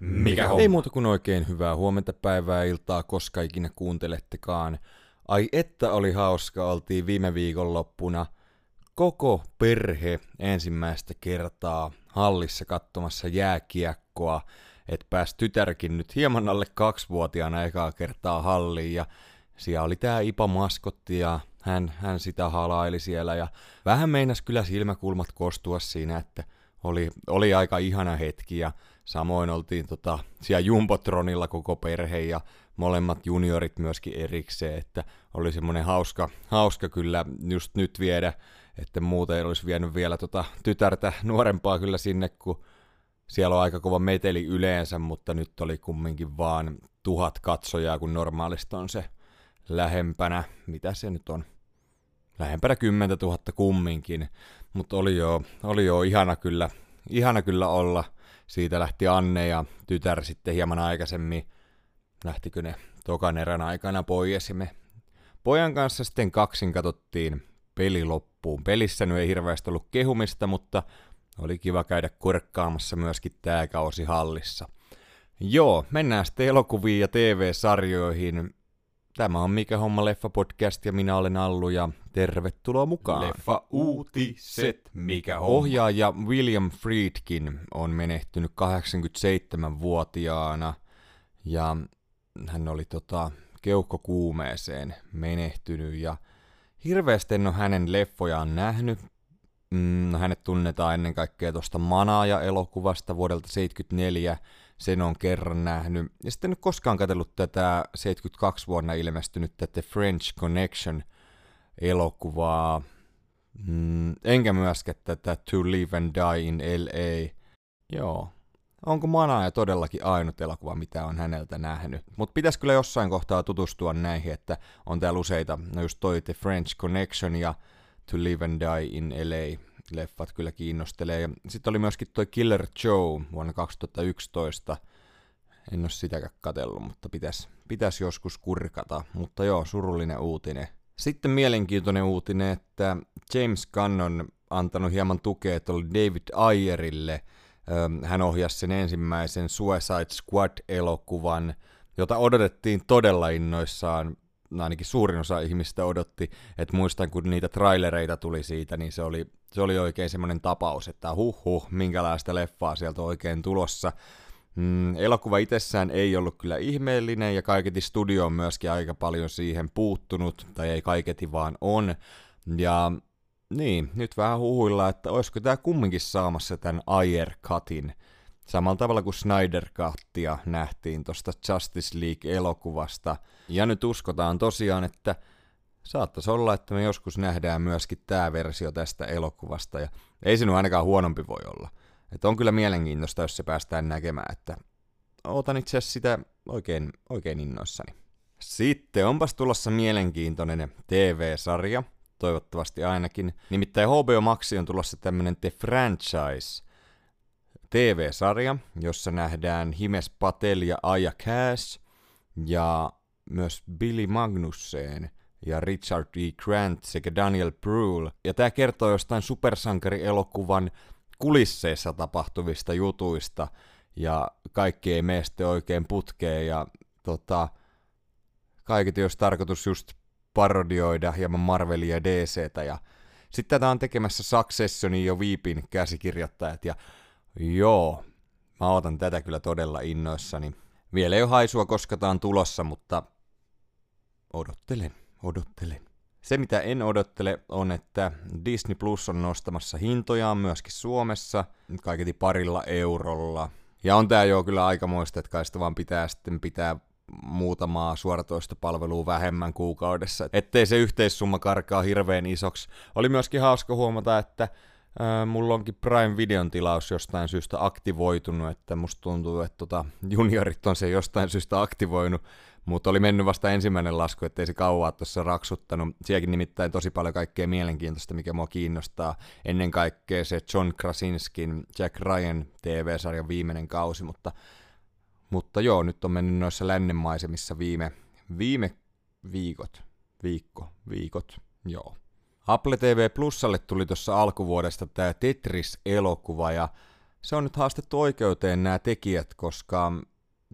Mikä homma? Ei muuta kuin oikein hyvää huomenta, päivää, iltaa, koska ikinä kuuntelettekaan. Ai että oli hauska, oltiin viime viikonloppuna koko perhe ensimmäistä kertaa hallissa katsomassa jääkiekkoa, että pääsi tytärkin nyt hieman alle kaksivuotiaana ekaa kertaa halliin ja siellä oli tää Ipa maskotti ja hän, hän sitä halaili siellä ja vähän meinas kyllä silmäkulmat kostua siinä, että oli, oli aika ihana hetki ja samoin oltiin tota, siellä Jumbotronilla koko perhe ja molemmat juniorit myöskin erikseen, että oli semmoinen hauska, hauska kyllä just nyt viedä, että muuten olisi vienyt vielä tota tytärtä nuorempaa kyllä sinne, kun siellä on aika kova meteli yleensä, mutta nyt oli kumminkin vaan tuhat katsojaa, kun normaalista on se lähempänä, mitä se nyt on, lähempänä 10 000 kumminkin, mutta oli jo, oli jo ihana kyllä, ihana kyllä olla. Siitä lähti Anne ja tytär sitten hieman aikaisemmin, lähtikö ne tokan erän aikana pois ja me pojan kanssa sitten kaksin katsottiin peli loppuun. Pelissä nyt ei hirveästi ollut kehumista, mutta oli kiva käydä kurkkaamassa myöskin tää kausi hallissa. Joo, mennään sitten elokuviin ja TV-sarjoihin. Tämä on Mikä Homma Leffa Podcast ja minä olen Allu ja tervetuloa mukaan. Leffa uutiset. Mikä homma? Ohjaaja William Friedkin on menehtynyt 87-vuotiaana ja hän oli tota keuhkokuumeeseen menehtynyt ja hirveästi en ole hänen leffojaan nähnyt. Mm, hänet tunnetaan ennen kaikkea tuosta Manaaja-elokuvasta vuodelta 74 sen on kerran nähnyt. Ja sitten en koskaan katsellut tätä 72 vuonna ilmestynyt tätä French Connection elokuvaa. Mm, enkä myöskään tätä To Live and Die in L.A. Joo. Onko Manaaja todellakin ainut elokuva, mitä on häneltä nähnyt? Mutta pitäisi kyllä jossain kohtaa tutustua näihin, että on täällä useita, no just toi The French Connection ja To Live and Die in L.A leffat kyllä kiinnostelee. Sitten oli myöskin toi Killer Joe vuonna 2011. En ole sitäkään katsellut, mutta pitäisi pitäis joskus kurkata. Mutta joo, surullinen uutinen. Sitten mielenkiintoinen uutinen, että James Gunn on antanut hieman tukea tuolle David Ayerille. Hän ohjasi sen ensimmäisen Suicide Squad-elokuvan, jota odotettiin todella innoissaan no ainakin suurin osa ihmistä odotti, että muistan kun niitä trailereita tuli siitä, niin se oli, se oli oikein semmoinen tapaus, että huh huh, minkälaista leffaa sieltä on oikein tulossa. Mm, elokuva itsessään ei ollut kyllä ihmeellinen ja kaiketi studio on myöskin aika paljon siihen puuttunut, tai ei kaiketi vaan on. Ja niin, nyt vähän huhuilla, että olisiko tämä kumminkin saamassa tämän Ayer Cutin. Samalla tavalla kuin Snyder Cuttia nähtiin tuosta Justice League-elokuvasta. Ja nyt uskotaan tosiaan, että saattaisi olla, että me joskus nähdään myöskin tämä versio tästä elokuvasta. Ja ei nyt ainakaan huonompi voi olla. Että on kyllä mielenkiintoista, jos se päästään näkemään, että otan itse asiassa sitä oikein, oikein innoissani. Sitten onpas tulossa mielenkiintoinen TV-sarja, toivottavasti ainakin. Nimittäin HBO Maxi on tulossa tämmönen The Franchise – TV-sarja, jossa nähdään Himes Patel ja Aya Cash ja myös Billy Magnussen ja Richard E. Grant sekä Daniel Brühl. Ja tämä kertoo jostain supersankarielokuvan kulisseissa tapahtuvista jutuista ja kaikki ei mene sitten oikein putkeen ja tota, kaiket olisi tarkoitus just parodioida hieman Marvelia ja DCtä ja sitten tätä on tekemässä Successionin jo Viipin käsikirjoittajat ja Joo, mä otan tätä kyllä todella innoissani. Vielä ei ole haisua, koska tää on tulossa, mutta odottelen, odottelen. Se mitä en odottele on, että Disney Plus on nostamassa hintojaan myöskin Suomessa, kaiketi parilla eurolla. Ja on tää jo kyllä aikamoista, että kai sitä vaan pitää sitten pitää muutamaa suoratoistopalvelua vähemmän kuukaudessa, ettei se yhteissumma karkaa hirveän isoksi. Oli myöskin hauska huomata, että Ää, mulla onkin Prime Videon tilaus jostain syystä aktivoitunut, että musta tuntuu, että tota, juniorit on se jostain syystä aktivoinut, mutta oli mennyt vasta ensimmäinen lasku, ettei se kauaa tuossa raksuttanut. Sielläkin nimittäin tosi paljon kaikkea mielenkiintoista, mikä mua kiinnostaa. Ennen kaikkea se John Krasinskin Jack Ryan TV-sarjan viimeinen kausi, mutta, mutta joo, nyt on mennyt noissa lännenmaisemissa viime, viime viikot, viikko, viikot, joo. Apple TV Plusalle tuli tuossa alkuvuodesta tämä Tetris-elokuva ja se on nyt haastettu oikeuteen nämä tekijät, koska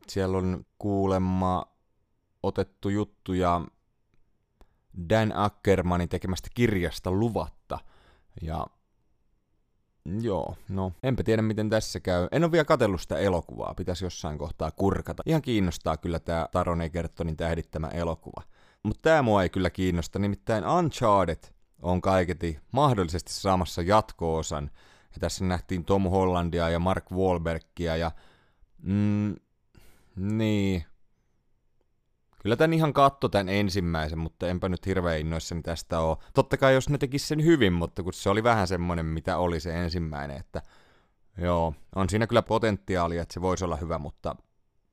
siellä on kuulemma otettu juttuja Dan Ackermanin tekemästä kirjasta luvatta. Ja Joo, no enpä tiedä miten tässä käy. En ole vielä katsellut sitä elokuvaa, pitäisi jossain kohtaa kurkata. Ihan kiinnostaa kyllä tämä Taron Egertonin tähdittämä elokuva. Mutta tämä mua ei kyllä kiinnosta, nimittäin Uncharted on kaiketi mahdollisesti saamassa jatko-osan. Ja tässä nähtiin Tom Hollandia ja Mark Wahlbergia ja... Mm, niin, Kyllä tän ihan katto tämän ensimmäisen, mutta enpä nyt hirveän innoissani tästä ole. Totta kai jos ne tekis sen hyvin, mutta kun se oli vähän semmonen, mitä oli se ensimmäinen, että joo, on siinä kyllä potentiaalia, että se voisi olla hyvä, mutta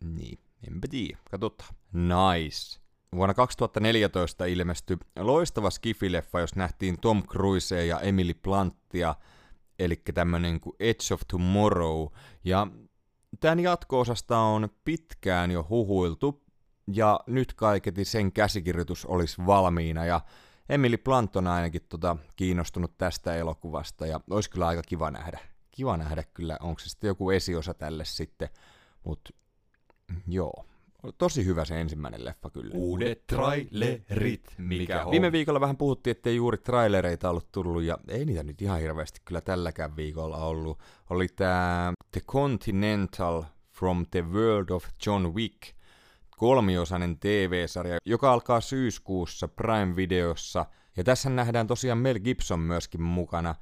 niin, enpä tiedä, katsotaan. Nice. Vuonna 2014 ilmestyi loistava skifileffa, jos nähtiin Tom Cruise ja Emily Planttia, eli tämmönen kuin Edge of Tomorrow, ja tämän jatko-osasta on pitkään jo huhuiltu, ja nyt kaiketi sen käsikirjoitus olisi valmiina, ja Emily Plant on ainakin tota kiinnostunut tästä elokuvasta, ja olisi kyllä aika kiva nähdä. Kiva nähdä kyllä, onko se sitten joku esiosa tälle sitten, mutta joo, tosi hyvä se ensimmäinen leffa kyllä. Uudet trailerit, mikä on? Viime viikolla vähän puhuttiin, ettei juuri trailereita ollut tullut, ja ei niitä nyt ihan hirveästi kyllä tälläkään viikolla ollut. Oli tämä The Continental from the World of John Wick – kolmiosainen TV-sarja, joka alkaa syyskuussa Prime-videossa. Ja tässä nähdään tosiaan Mel Gibson myöskin mukana.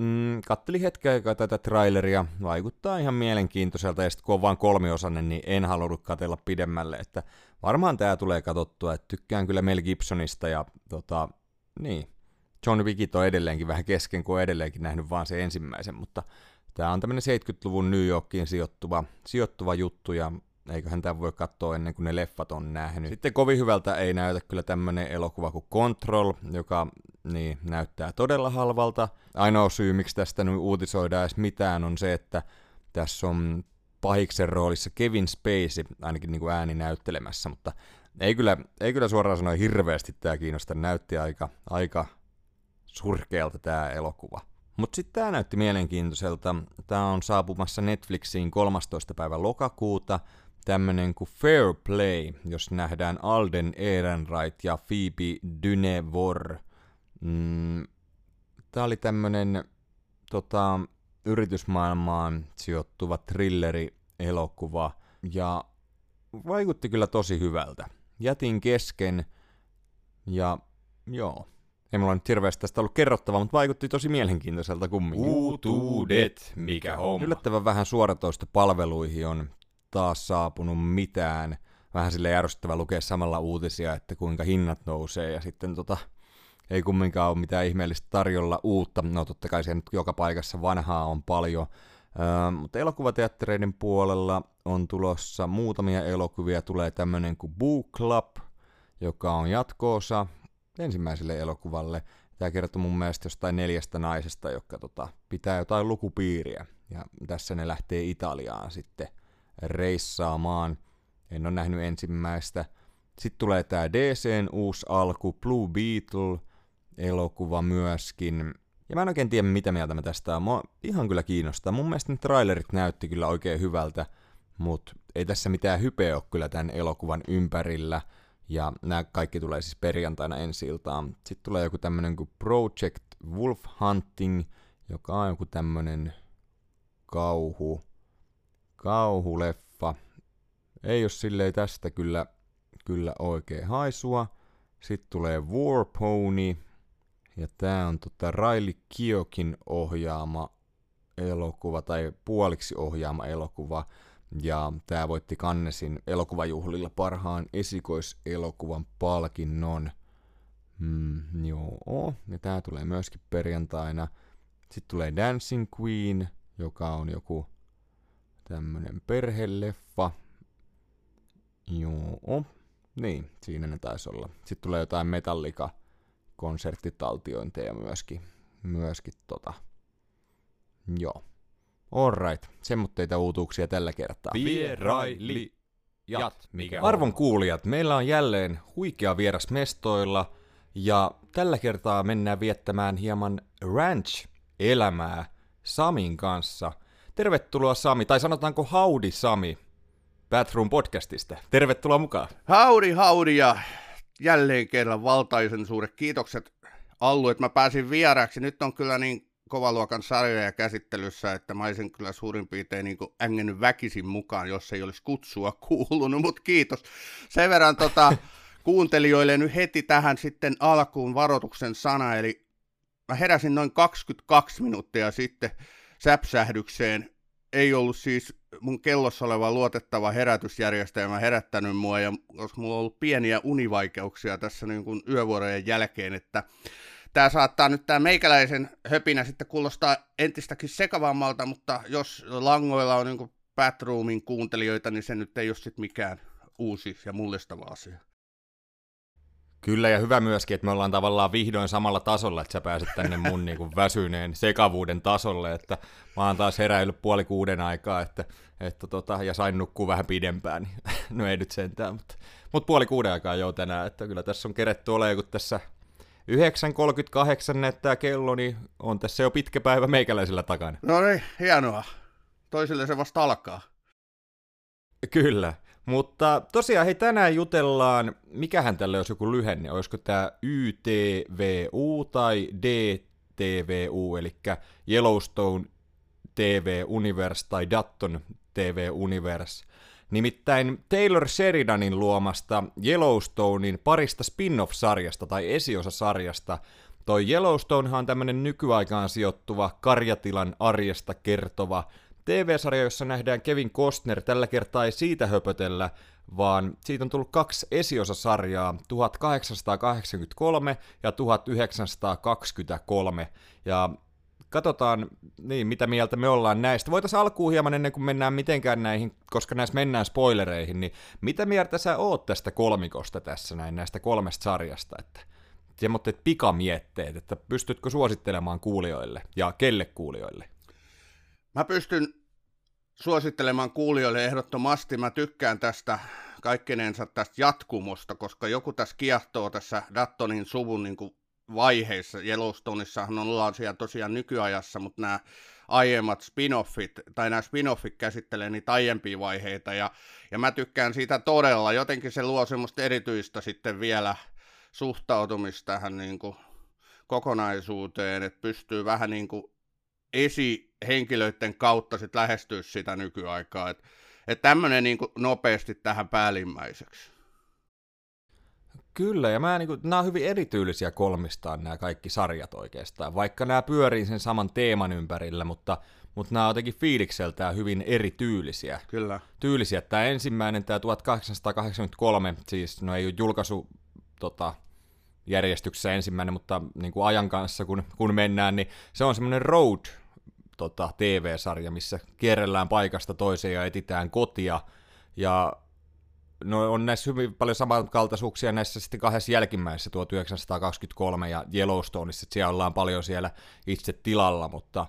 Mm, katteli hetken aikaa tätä traileria, vaikuttaa ihan mielenkiintoiselta, ja sitten kun on vaan kolmiosainen, niin en halunnut katella pidemmälle, että varmaan tämä tulee katsottua, että tykkään kyllä Mel Gibsonista, ja tota, niin, John Wickit on edelleenkin vähän kesken, kun on edelleenkin nähnyt vaan se ensimmäisen, mutta tämä on tämmöinen 70-luvun New Yorkiin sijoittuva, sijoittuva juttu, ja eiköhän tämä voi katsoa ennen kuin ne leffat on nähnyt. Sitten kovin hyvältä ei näytä kyllä tämmönen elokuva kuin Control, joka niin, näyttää todella halvalta. Ainoa syy, miksi tästä nyt uutisoidaan edes mitään, on se, että tässä on pahiksen roolissa Kevin Spacey, ainakin niin kuin ääni näyttelemässä, mutta ei kyllä, ei kyllä suoraan sanoen hirveästi tämä kiinnosta. Näytti aika, aika surkealta tämä elokuva. Mutta sitten tämä näytti mielenkiintoiselta. Tämä on saapumassa Netflixiin 13. päivä lokakuuta tämmönen kuin Fair Play, jos nähdään Alden Ehrenreich ja Phoebe Dynevor. Mm, Tämä oli tämmönen tota, yritysmaailmaan sijoittuva thrilleri-elokuva, ja vaikutti kyllä tosi hyvältä. Jätin kesken, ja joo, ei mulla nyt hirveästi tästä ollut kerrottavaa, mutta vaikutti tosi mielenkiintoiselta kumminkin. Uutuudet, mikä on? Yllättävän vähän suoratoista palveluihin on taas saapunut mitään. Vähän sille järjestävä lukea samalla uutisia, että kuinka hinnat nousee ja sitten tota, ei kumminkaan ole mitään ihmeellistä tarjolla uutta. No totta kai se nyt joka paikassa vanhaa on paljon. Öö, mutta elokuvateattereiden puolella on tulossa muutamia elokuvia. Tulee tämmönen kuin Boo Club, joka on jatkoosa ensimmäiselle elokuvalle. Tämä kertoo mun mielestä jostain neljästä naisesta, jotka tota, pitää jotain lukupiiriä. Ja tässä ne lähtee Italiaan sitten reissaamaan. En ole nähnyt ensimmäistä. Sitten tulee tämä DCn uusi alku, Blue Beetle, elokuva myöskin. Ja mä en oikein tiedä, mitä mieltä mä tästä on. Mua ihan kyllä kiinnostaa. Mun mielestä ne trailerit näytti kyllä oikein hyvältä, mutta ei tässä mitään hypeä ole kyllä tämän elokuvan ympärillä. Ja nämä kaikki tulee siis perjantaina ensi iltaan. Sitten tulee joku tämmönen kuin Project Wolf Hunting, joka on joku tämmönen kauhu kauhuleffa. Ei ole silleen tästä kyllä, kyllä oikein haisua. Sitten tulee War Pony. Ja tää on tota Riley Kiokin ohjaama elokuva, tai puoliksi ohjaama elokuva. Ja tää voitti Kannesin elokuvajuhlilla parhaan esikoiselokuvan palkinnon. Mm, joo, ja tää tulee myöskin perjantaina. Sitten tulee Dancing Queen, joka on joku Tämmönen perheleffa. Joo. Niin, siinä ne taisi olla. Sitten tulee jotain Metallika konserttitaltiointeja myöskin. Myöskin tota. Joo. Alright, semmoitteita uutuuksia tällä kertaa. Vieraili. Jat, mikä Arvon kuulijat, meillä on jälleen huikea vieras mestoilla, ja tällä kertaa mennään viettämään hieman ranch-elämää Samin kanssa – tervetuloa Sami, tai sanotaanko Howdy Sami, Bathroom podcastista. Tervetuloa mukaan. Howdy, howdy ja jälleen kerran valtaisen suuret kiitokset Allu, että mä pääsin vieraaksi. Nyt on kyllä niin kovaluokan sarjoja käsittelyssä, että mä olisin kyllä suurin piirtein niin ängennyt väkisin mukaan, jos ei olisi kutsua kuulunut, mutta kiitos. Sen verran tota, kuuntelijoille nyt heti tähän sitten alkuun varoituksen sana, eli mä heräsin noin 22 minuuttia sitten säpsähdykseen. Ei ollut siis mun kellossa oleva luotettava herätysjärjestelmä herättänyt mua, ja koska mulla on ollut pieniä univaikeuksia tässä niin kuin yövuorojen jälkeen, että tämä saattaa nyt tämä meikäläisen höpinä sitten kuulostaa entistäkin sekavammalta, mutta jos langoilla on niin Batroomin kuuntelijoita, niin se nyt ei ole sitten mikään uusi ja mullistava asia. Kyllä, ja hyvä myöskin, että me ollaan tavallaan vihdoin samalla tasolla, että sä pääset tänne mun niin kuin väsyneen sekavuuden tasolle, että mä oon taas heräillyt puoli kuuden aikaa, että, että tota, ja sain nukkua vähän pidempään, niin no ei nyt sentään, mutta, mutta puoli kuuden aikaa jo tänään, että kyllä tässä on keretty olemaan, kun tässä 9.38 näyttää kello, niin on tässä jo pitkä päivä meikäläisellä takana. No niin, hienoa. Toisille se vasta alkaa. Kyllä. Mutta tosiaan, hei tänään jutellaan, mikähän tälle olisi joku lyhenne, olisiko tämä YTVU tai DTVU, eli Yellowstone TV Universe tai Dutton TV Universe. Nimittäin Taylor Sheridanin luomasta Yellowstonein parista spin-off-sarjasta tai esiosasarjasta. Toi Yellowstonehan on tämmönen nykyaikaan sijoittuva karjatilan arjesta kertova TV-sarja, jossa nähdään Kevin Costner. Tällä kertaa ei siitä höpötellä, vaan siitä on tullut kaksi esiosasarjaa, 1883 ja 1923. Ja katsotaan, niin, mitä mieltä me ollaan näistä. Voitaisiin alkuun hieman ennen kuin mennään mitenkään näihin, koska näissä mennään spoilereihin, niin mitä mieltä sä oot tästä kolmikosta tässä näin, näistä kolmesta sarjasta, että semmoitteet pikamietteet, että pystytkö suosittelemaan kuulijoille ja kelle kuulijoille? Mä pystyn suosittelemaan kuulijoille ehdottomasti. Mä tykkään tästä kaikkinensa tästä jatkumosta, koska joku tässä kiehtoo tässä Dattonin suvun niin kuin vaiheissa. Yellowstoneissahan ollaan siellä tosiaan nykyajassa, mutta nämä aiemmat spin-offit, tai nämä spin-offit käsittelee niitä aiempia vaiheita, ja, ja mä tykkään siitä todella. Jotenkin se luo semmoista erityistä sitten vielä suhtautumista tähän niin kuin kokonaisuuteen, että pystyy vähän niin kuin esihenkilöiden kautta sitten lähestyä sitä nykyaikaa. Että et tämmöinen niin nopeasti tähän päällimmäiseksi. Kyllä, ja mä, niin kuin, nämä on hyvin erityylisiä kolmistaan nämä kaikki sarjat oikeastaan, vaikka nämä pyörii sen saman teeman ympärillä, mutta, mutta nämä on jotenkin fiilikseltään hyvin erityylisiä. Kyllä. Tyylisiä. Tämä ensimmäinen, tämä 1883, siis no ei ole julkaisu tota, järjestyksessä ensimmäinen, mutta niin kuin ajan kanssa kun, kun mennään, niin se on semmoinen road tota, TV-sarja, missä kierrellään paikasta toiseen ja etitään kotia, ja no on näissä hyvin paljon samankaltaisuuksia näissä sitten kahdessa jälkimmäisessä 1923 ja Yellowstoneissa, että siellä ollaan paljon siellä itse tilalla, mutta,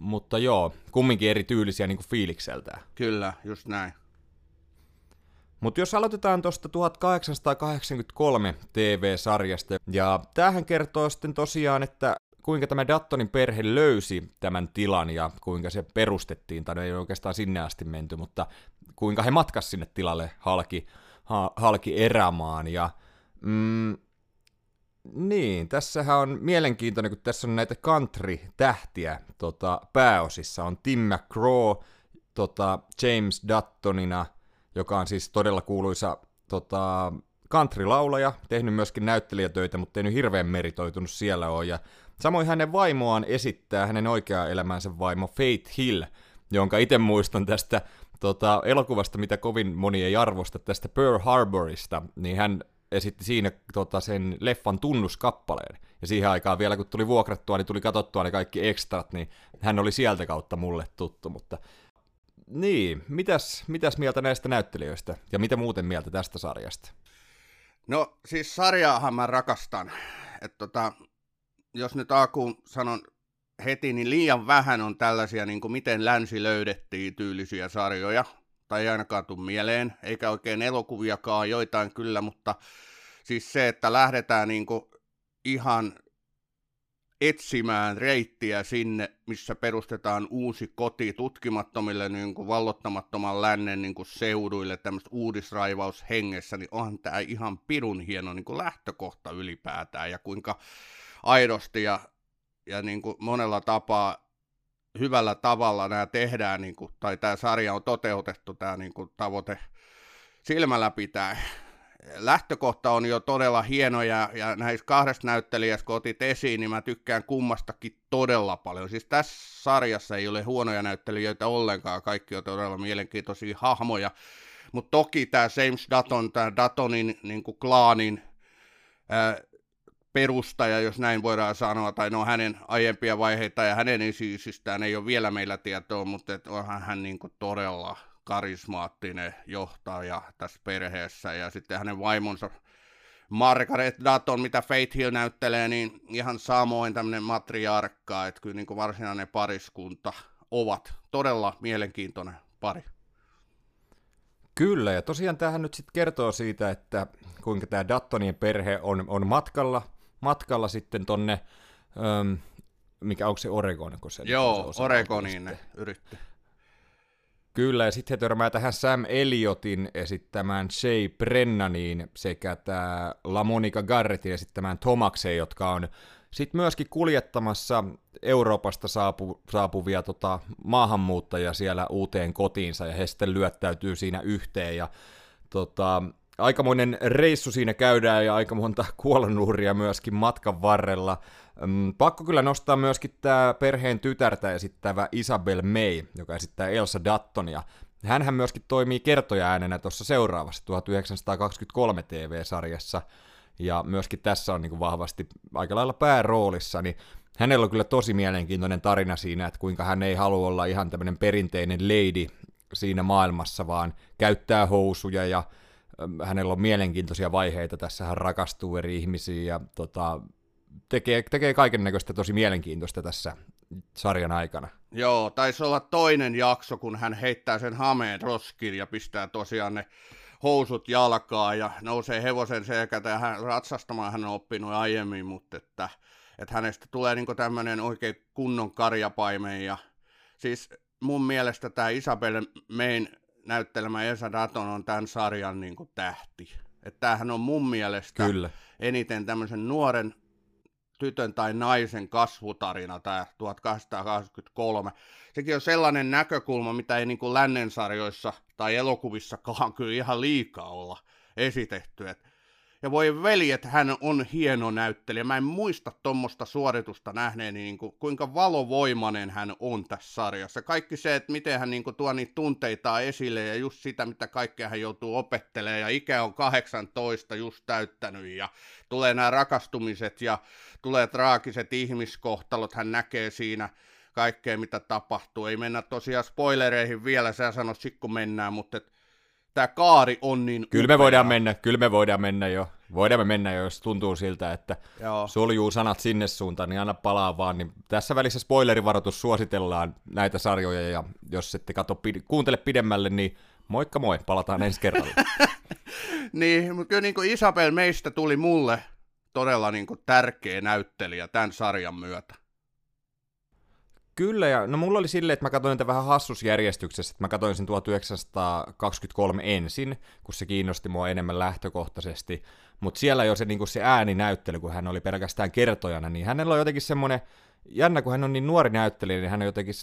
mutta joo, kumminkin eri tyylisiä niin kuin fiilikseltään. Kyllä, just näin. Mutta jos aloitetaan tuosta 1883 TV-sarjasta, ja tämähän kertoo sitten tosiaan, että kuinka tämä Dattonin perhe löysi tämän tilan ja kuinka se perustettiin, tai no ei oikeastaan sinne asti menty, mutta kuinka he matkas sinne tilalle halki, ha, halki erämaan. Ja, mm, niin, tässähän on mielenkiintoinen, kun tässä on näitä country-tähtiä tota, pääosissa. On Tim McGraw tota, James Duttonina, joka on siis todella kuuluisa tota, country-laulaja, tehnyt myöskin näyttelijätöitä, mutta ei nyt hirveän meritoitunut siellä ole. Ja samoin hänen vaimoaan esittää hänen oikea elämänsä vaimo Faith Hill, jonka itse muistan tästä tota, elokuvasta, mitä kovin moni ei arvosta, tästä Pearl Harborista, niin hän esitti siinä tota, sen leffan tunnuskappaleen. Ja siihen aikaan vielä, kun tuli vuokrattua, niin tuli katsottua ne kaikki ekstrat, niin hän oli sieltä kautta mulle tuttu, mutta niin, mitäs, mitäs mieltä näistä näyttelijöistä ja mitä muuten mieltä tästä sarjasta? No siis sarjaahan mä rakastan. Et tota, jos nyt alkuun sanon heti, niin liian vähän on tällaisia, niin kuin miten länsi löydettiin tyylisiä sarjoja, tai ei ainakaan tule mieleen, eikä oikein elokuviakaan, joitain kyllä, mutta siis se, että lähdetään niin kuin ihan etsimään reittiä sinne, missä perustetaan uusi koti tutkimattomille niin kuin vallottamattoman lännen niin kuin seuduille tämmöistä uudisraivaushengessä, niin onhan tämä ihan pirun hieno niin kuin lähtökohta ylipäätään. Ja kuinka aidosti ja, ja niin kuin monella tapaa hyvällä tavalla nämä tehdään, niin kuin, tai tämä sarja on toteutettu, tämä niin kuin, tavoite silmällä pitää lähtökohta on jo todella hieno ja, ja näissä kahdesta näyttelijästä, kun otit esiin, niin mä tykkään kummastakin todella paljon. Siis tässä sarjassa ei ole huonoja näyttelijöitä ollenkaan, kaikki on todella mielenkiintoisia hahmoja. Mutta toki tämä James Dutton, tämä Duttonin niin kuin klaanin ää, perustaja, jos näin voidaan sanoa, tai no hänen aiempia vaiheita ja hänen esiisystään ei ole vielä meillä tietoa, mutta et onhan hän niin kuin todella karismaattinen johtaja tässä perheessä. Ja sitten hänen vaimonsa Margaret Dutton, mitä Faith Hill näyttelee, niin ihan samoin tämmöinen matriarkka, että kyllä niin kuin varsinainen pariskunta ovat. Todella mielenkiintoinen pari. Kyllä, ja tosiaan tähän nyt sitten kertoo siitä, että kuinka tämä Duttonien perhe on, on matkalla, matkalla sitten tonne, öm, mikä onko se Oregon? Kun se Joo, se Oregoniin ne yritti. Kyllä, ja sitten he törmää tähän Sam Elliotin esittämään Shay Brennaniin sekä tämä LaMonica Garrettin esittämään Tomakseen, jotka on sitten myöskin kuljettamassa Euroopasta saapu, saapuvia tota, maahanmuuttajia siellä uuteen kotiinsa, ja he sitten lyöttäytyy siinä yhteen, ja tota, aikamoinen reissu siinä käydään, ja aika monta kuolonuuria myöskin matkan varrella. Mm, pakko kyllä nostaa myöskin tämä perheen tytärtä esittävä Isabel May, joka esittää Elsa Duttonia. Hänhän myöskin toimii kertoja äänenä tuossa seuraavassa 1923 TV-sarjassa, ja myöskin tässä on niin vahvasti aika lailla pääroolissa, niin hänellä on kyllä tosi mielenkiintoinen tarina siinä, että kuinka hän ei halua olla ihan tämmöinen perinteinen lady siinä maailmassa, vaan käyttää housuja ja hänellä on mielenkiintoisia vaiheita tässä, hän rakastuu eri ihmisiin ja tota, tekee, tekee kaiken näköistä tosi mielenkiintoista tässä sarjan aikana. Joo, taisi olla toinen jakso, kun hän heittää sen hameen roskiin ja pistää tosiaan ne housut jalkaa ja nousee hevosen selkältä ja hän, ratsastamaan hän on oppinut aiemmin, mutta että, että hänestä tulee niin tämmöinen oikein kunnon karjapaimen ja siis mun mielestä tämä Isabel Main näyttelemä Esa Daton on tämän sarjan niin tähti. Että tämähän on mun mielestä Kyllä. eniten tämmöisen nuoren tytön tai naisen kasvutarina, tämä 1883. Sekin on sellainen näkökulma, mitä ei niin kuin lännen sarjoissa tai elokuvissakaan kyllä ihan liikaa olla esitetty. Et ja voi veli, että hän on hieno näyttelijä. Mä en muista tuommoista suoritusta nähneeni, niin kuin, kuinka valovoimainen hän on tässä sarjassa. Kaikki se, että miten hän niin kuin, tuo niitä tunteita esille ja just sitä, mitä kaikkea hän joutuu opettelemaan. Ja ikä on 18 just täyttänyt ja tulee nämä rakastumiset ja tulee traagiset ihmiskohtalot. Hän näkee siinä kaikkea, mitä tapahtuu. Ei mennä tosiaan spoilereihin vielä, sä sanoit kun mennään, mutta et, tämä kaari on niin Kyllä me voidaan mennä, kyllä me voidaan mennä jo. Voidaan me mennä jo, jos tuntuu siltä, että Joo. suljuu sanat sinne suuntaan, niin anna palaa vaan. Niin tässä välissä spoilerivaroitus suositellaan näitä sarjoja, ja jos ette katso, kuuntele pidemmälle, niin moikka moi, palataan ensi kerralla. niin, mutta kyllä niin kuin Isabel meistä tuli mulle todella niin kuin tärkeä näyttelijä tämän sarjan myötä. Kyllä, ja no mulla oli silleen, että mä katsoin tätä vähän hassusjärjestyksessä, että mä katsoin sen 1923 ensin, kun se kiinnosti mua enemmän lähtökohtaisesti, mutta siellä jo se, niin se ääninäyttely, kun hän oli pelkästään kertojana, niin hänellä on jotenkin semmoinen, jännä kun hän on niin nuori näyttelijä, niin hän on jotenkin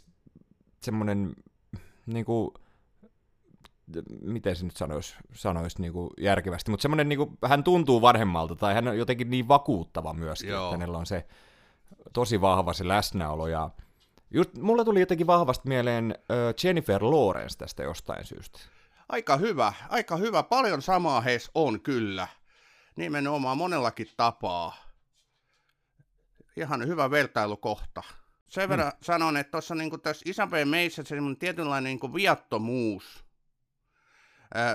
semmoinen, niin kuin, miten se nyt sanoisi, sanoisi niin kuin järkevästi, mutta semmoinen, niin kuin, hän tuntuu vanhemmalta, tai hän on jotenkin niin vakuuttava myöskin, Joo. että hänellä on se tosi vahva se läsnäolo, ja Just, mulla tuli jotenkin vahvasti mieleen Jennifer Lawrence tästä jostain syystä. Aika hyvä, aika hyvä. Paljon samaa heissä on kyllä. Nimenomaan monellakin tapaa. Ihan hyvä vertailukohta. Sen hmm. verran sanon, että tuossa niin tässä Isabel meissä se tietynlainen niin viattomuus.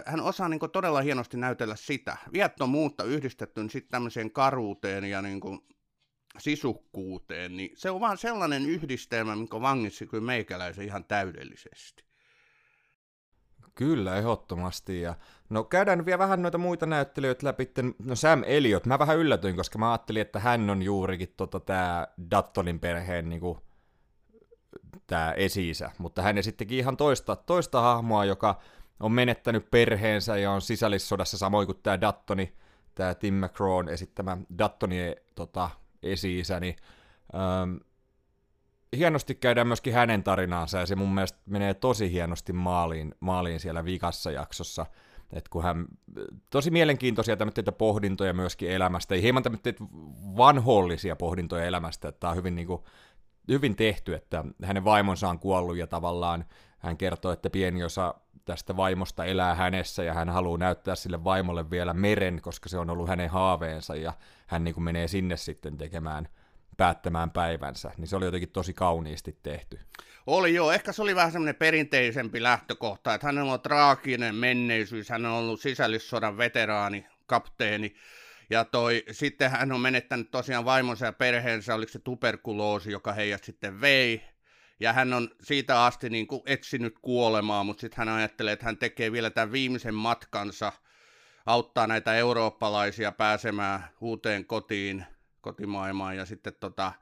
Hän osaa niin kuin, todella hienosti näytellä sitä. Viattomuutta yhdistetty sitten tämmöiseen karuuteen ja niin kuin, sisukkuuteen, niin se on vaan sellainen yhdistelmä, mikä vangitsi kyllä meikäläisen ihan täydellisesti. Kyllä, ehdottomasti. Ja, no käydään vielä vähän noita muita näyttelijöitä läpi. No Sam Elliot, mä vähän yllätyin, koska mä ajattelin, että hän on juurikin tota, tämä Dattonin perheen niinku, tämä esi mutta hän esittikin ihan toista, toista hahmoa, joka on menettänyt perheensä ja on sisällissodassa samoin kuin tämä Dattoni, tämä Tim McCrawn esittämä Dattoni tota, esi-isä, niin ähm, hienosti käydään myöskin hänen tarinaansa, ja se mun mielestä menee tosi hienosti maaliin, maaliin siellä vikassa jaksossa. Et kun hän, tosi mielenkiintoisia tämmöitä pohdintoja myöskin elämästä, ei hieman tämmöitä vanhollisia pohdintoja elämästä, että tämä on hyvin, niin kuin, hyvin tehty, että hänen vaimonsa on kuollut ja tavallaan hän kertoo, että pieni osa tästä vaimosta elää hänessä ja hän haluaa näyttää sille vaimolle vielä meren, koska se on ollut hänen haaveensa ja hän niin kuin menee sinne sitten tekemään – päättämään päivänsä, niin se oli jotenkin tosi kauniisti tehty. Oli joo, ehkä se oli vähän semmoinen perinteisempi lähtökohta, että hän on traaginen menneisyys, hän on ollut sisällissodan veteraani, kapteeni, ja toi, sitten hän on menettänyt tosiaan vaimonsa ja perheensä, oliko se tuberkuloosi, joka heijat sitten vei, ja hän on siitä asti niin kuin etsinyt kuolemaa, mutta sitten hän ajattelee, että hän tekee vielä tämän viimeisen matkansa, auttaa näitä eurooppalaisia pääsemään uuteen kotiin, kotimaailmaan ja sitten tota,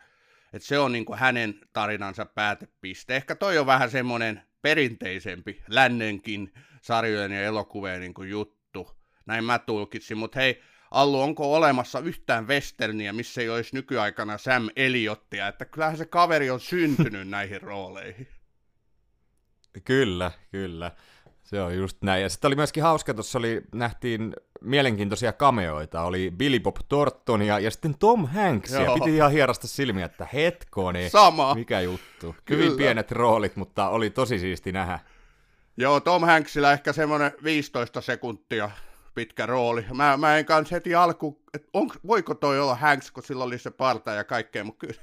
että se on niin kuin hänen tarinansa päätepiste. Ehkä toi on vähän semmoinen perinteisempi lännenkin sarjojen ja elokuvien niin kuin juttu. Näin mä tulkitsin, mutta hei, Allu, onko olemassa yhtään westerniä, missä ei olisi nykyaikana Sam Eliottia, että kyllähän se kaveri on syntynyt näihin rooleihin. Kyllä, kyllä. Se on just näin. Ja sitten oli myöskin hauska, tuossa oli, nähtiin mielenkiintoisia kameoita. Oli Billy Bob Thornton ja, ja sitten Tom Hanks. Ja piti ihan hierasta silmiä, että hetkoni, Sama. mikä juttu. Kyllä. Hyvin pienet roolit, mutta oli tosi siisti nähdä. Joo, Tom Hanksilla ehkä semmoinen 15 sekuntia pitkä rooli. Mä, mä en kanssa heti alku, että voiko toi olla Hanks, kun sillä oli se parta ja kaikkea, mutta kyllä,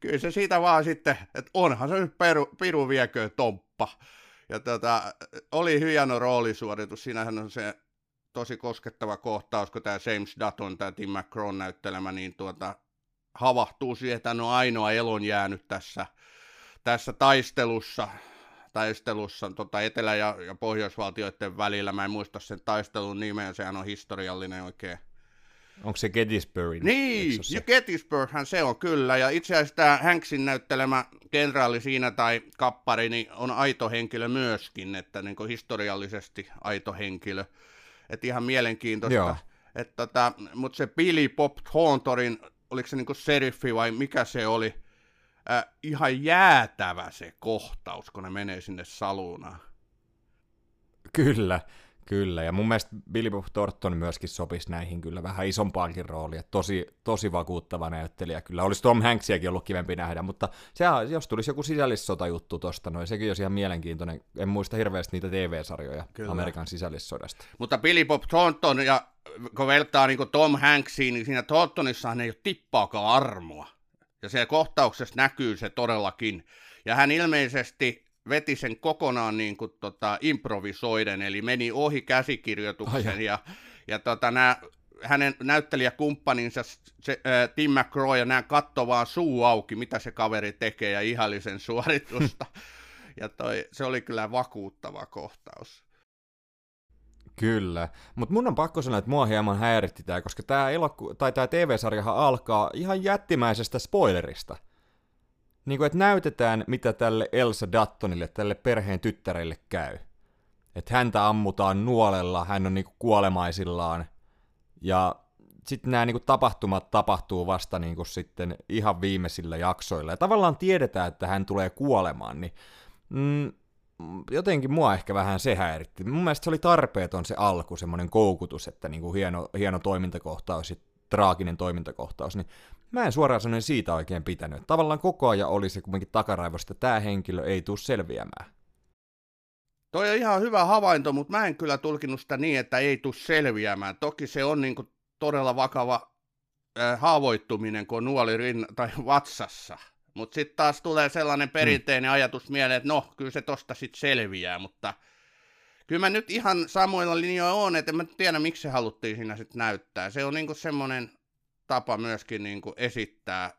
kyllä se siitä vaan sitten, että onhan se nyt peru, piru viekö tomppa. Ja tota, oli hieno roolisuoritus. Siinähän on se tosi koskettava kohtaus, kun tämä James Dutton, tämä Tim McCrawn näyttelemä, niin tuota, havahtuu siihen, että hän on ainoa elon jäänyt tässä, tässä taistelussa, taistelussa tota Etelä- ja, ja Pohjoisvaltioiden välillä. Mä en muista sen taistelun nimeä, sehän on historiallinen oikein Onko se Gettysburg? Niin, se? Gettysburghan se on kyllä, ja itse asiassa tämä Hanksin näyttelemä kenraali siinä tai kappari niin on aito henkilö myöskin, että niin historiallisesti aito henkilö. Että ihan mielenkiintoista. Joo. Että tota, mutta se Billy Bob Thorntonin, oliko se niin seriffi vai mikä se oli, äh, ihan jäätävä se kohtaus, kun ne menee sinne salunaan. Kyllä, Kyllä, ja mun mielestä Billy Bob Thornton myöskin sopisi näihin kyllä vähän isompaankin rooliin. Tosi, tosi vakuuttava näyttelijä kyllä. Olisi Tom Hanksiakin ollut kivempi nähdä, mutta se, jos tulisi joku sisällissota-juttu tosta, noin sekin olisi ihan mielenkiintoinen. En muista hirveästi niitä TV-sarjoja kyllä. Amerikan sisällissodasta. Mutta Billy Bob Thornton, ja kun vertaa niin Tom Hanksiin, niin siinä Thorntonissahan ei ole tippaakaan armoa. Ja se kohtauksessa näkyy se todellakin. Ja hän ilmeisesti veti sen kokonaan niin kuin, tota, improvisoiden, eli meni ohi käsikirjoituksen Ai ja, ja tota, nämä hänen näyttelijäkumppaninsa se, äh, Tim McCroy ja nämä katto vaan suu auki, mitä se kaveri tekee ja ihallisen suoritusta. ja toi, se oli kyllä vakuuttava kohtaus. Kyllä, mutta mun on pakko sanoa, että mua hieman häiritti tämä, koska tämä eloku- tai tämä TV-sarjahan alkaa ihan jättimäisestä spoilerista niin kuin, että näytetään, mitä tälle Elsa Duttonille, tälle perheen tyttärelle käy. Että häntä ammutaan nuolella, hän on niin kuin kuolemaisillaan, ja sitten nämä niin tapahtumat tapahtuu vasta niin kuin sitten ihan viimeisillä jaksoilla. Ja tavallaan tiedetään, että hän tulee kuolemaan, niin mm, jotenkin mua ehkä vähän se häiritti. Mun mielestä se oli tarpeeton se alku, semmoinen koukutus, että niin kuin hieno, hieno toimintakohtaus ja traaginen toimintakohtaus, niin mä en suoraan sanoen siitä oikein pitänyt. Tavallaan koko ajan oli se kuitenkin takaraivosta, että tämä henkilö ei tule selviämään. Toi on ihan hyvä havainto, mutta mä en kyllä tulkinut sitä niin, että ei tule selviämään. Toki se on niin kuin todella vakava äh, haavoittuminen, kun on nuoli rinna- tai vatsassa. Mutta sitten taas tulee sellainen perinteinen mm. ajatus mieleen, että no, kyllä se tosta sitten selviää, mutta kyllä mä nyt ihan samoilla linjoilla on, että en mä tiedä, miksi se haluttiin siinä sitten näyttää. Se on niinku semmoinen tapa myöskin niin kuin esittää,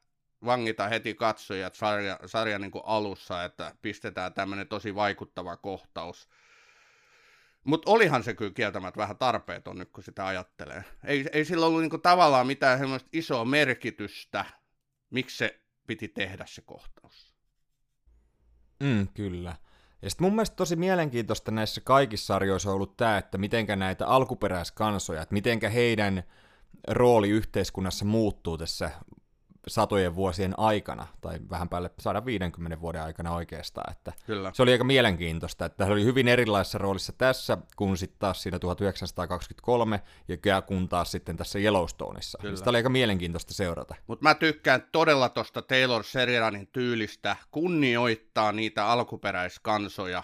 vangita heti katsojat sarja, sarja niin kuin alussa, että pistetään tämmöinen tosi vaikuttava kohtaus. Mutta olihan se kyllä kieltämättä vähän tarpeeton nyt, kun sitä ajattelee. Ei, ei sillä ollut niinku tavallaan mitään semmoista isoa merkitystä, miksi se piti tehdä se kohtaus. Mm, kyllä. Ja sitten mun mielestä tosi mielenkiintoista näissä kaikissa sarjoissa on ollut tämä, että mitenkä näitä alkuperäiskansoja, että mitenkä heidän rooli yhteiskunnassa muuttuu tässä satojen vuosien aikana, tai vähän päälle 150 vuoden aikana oikeastaan. Että Kyllä. Se oli aika mielenkiintoista, että hän oli hyvin erilaisessa roolissa tässä, kun sitten taas siinä 1923, ja kun taas sitten tässä Yellowstoneissa. Kyllä. Sitä oli aika mielenkiintoista seurata. Mutta mä tykkään todella tuosta Taylor Seriranin tyylistä kunnioittaa niitä alkuperäiskansoja.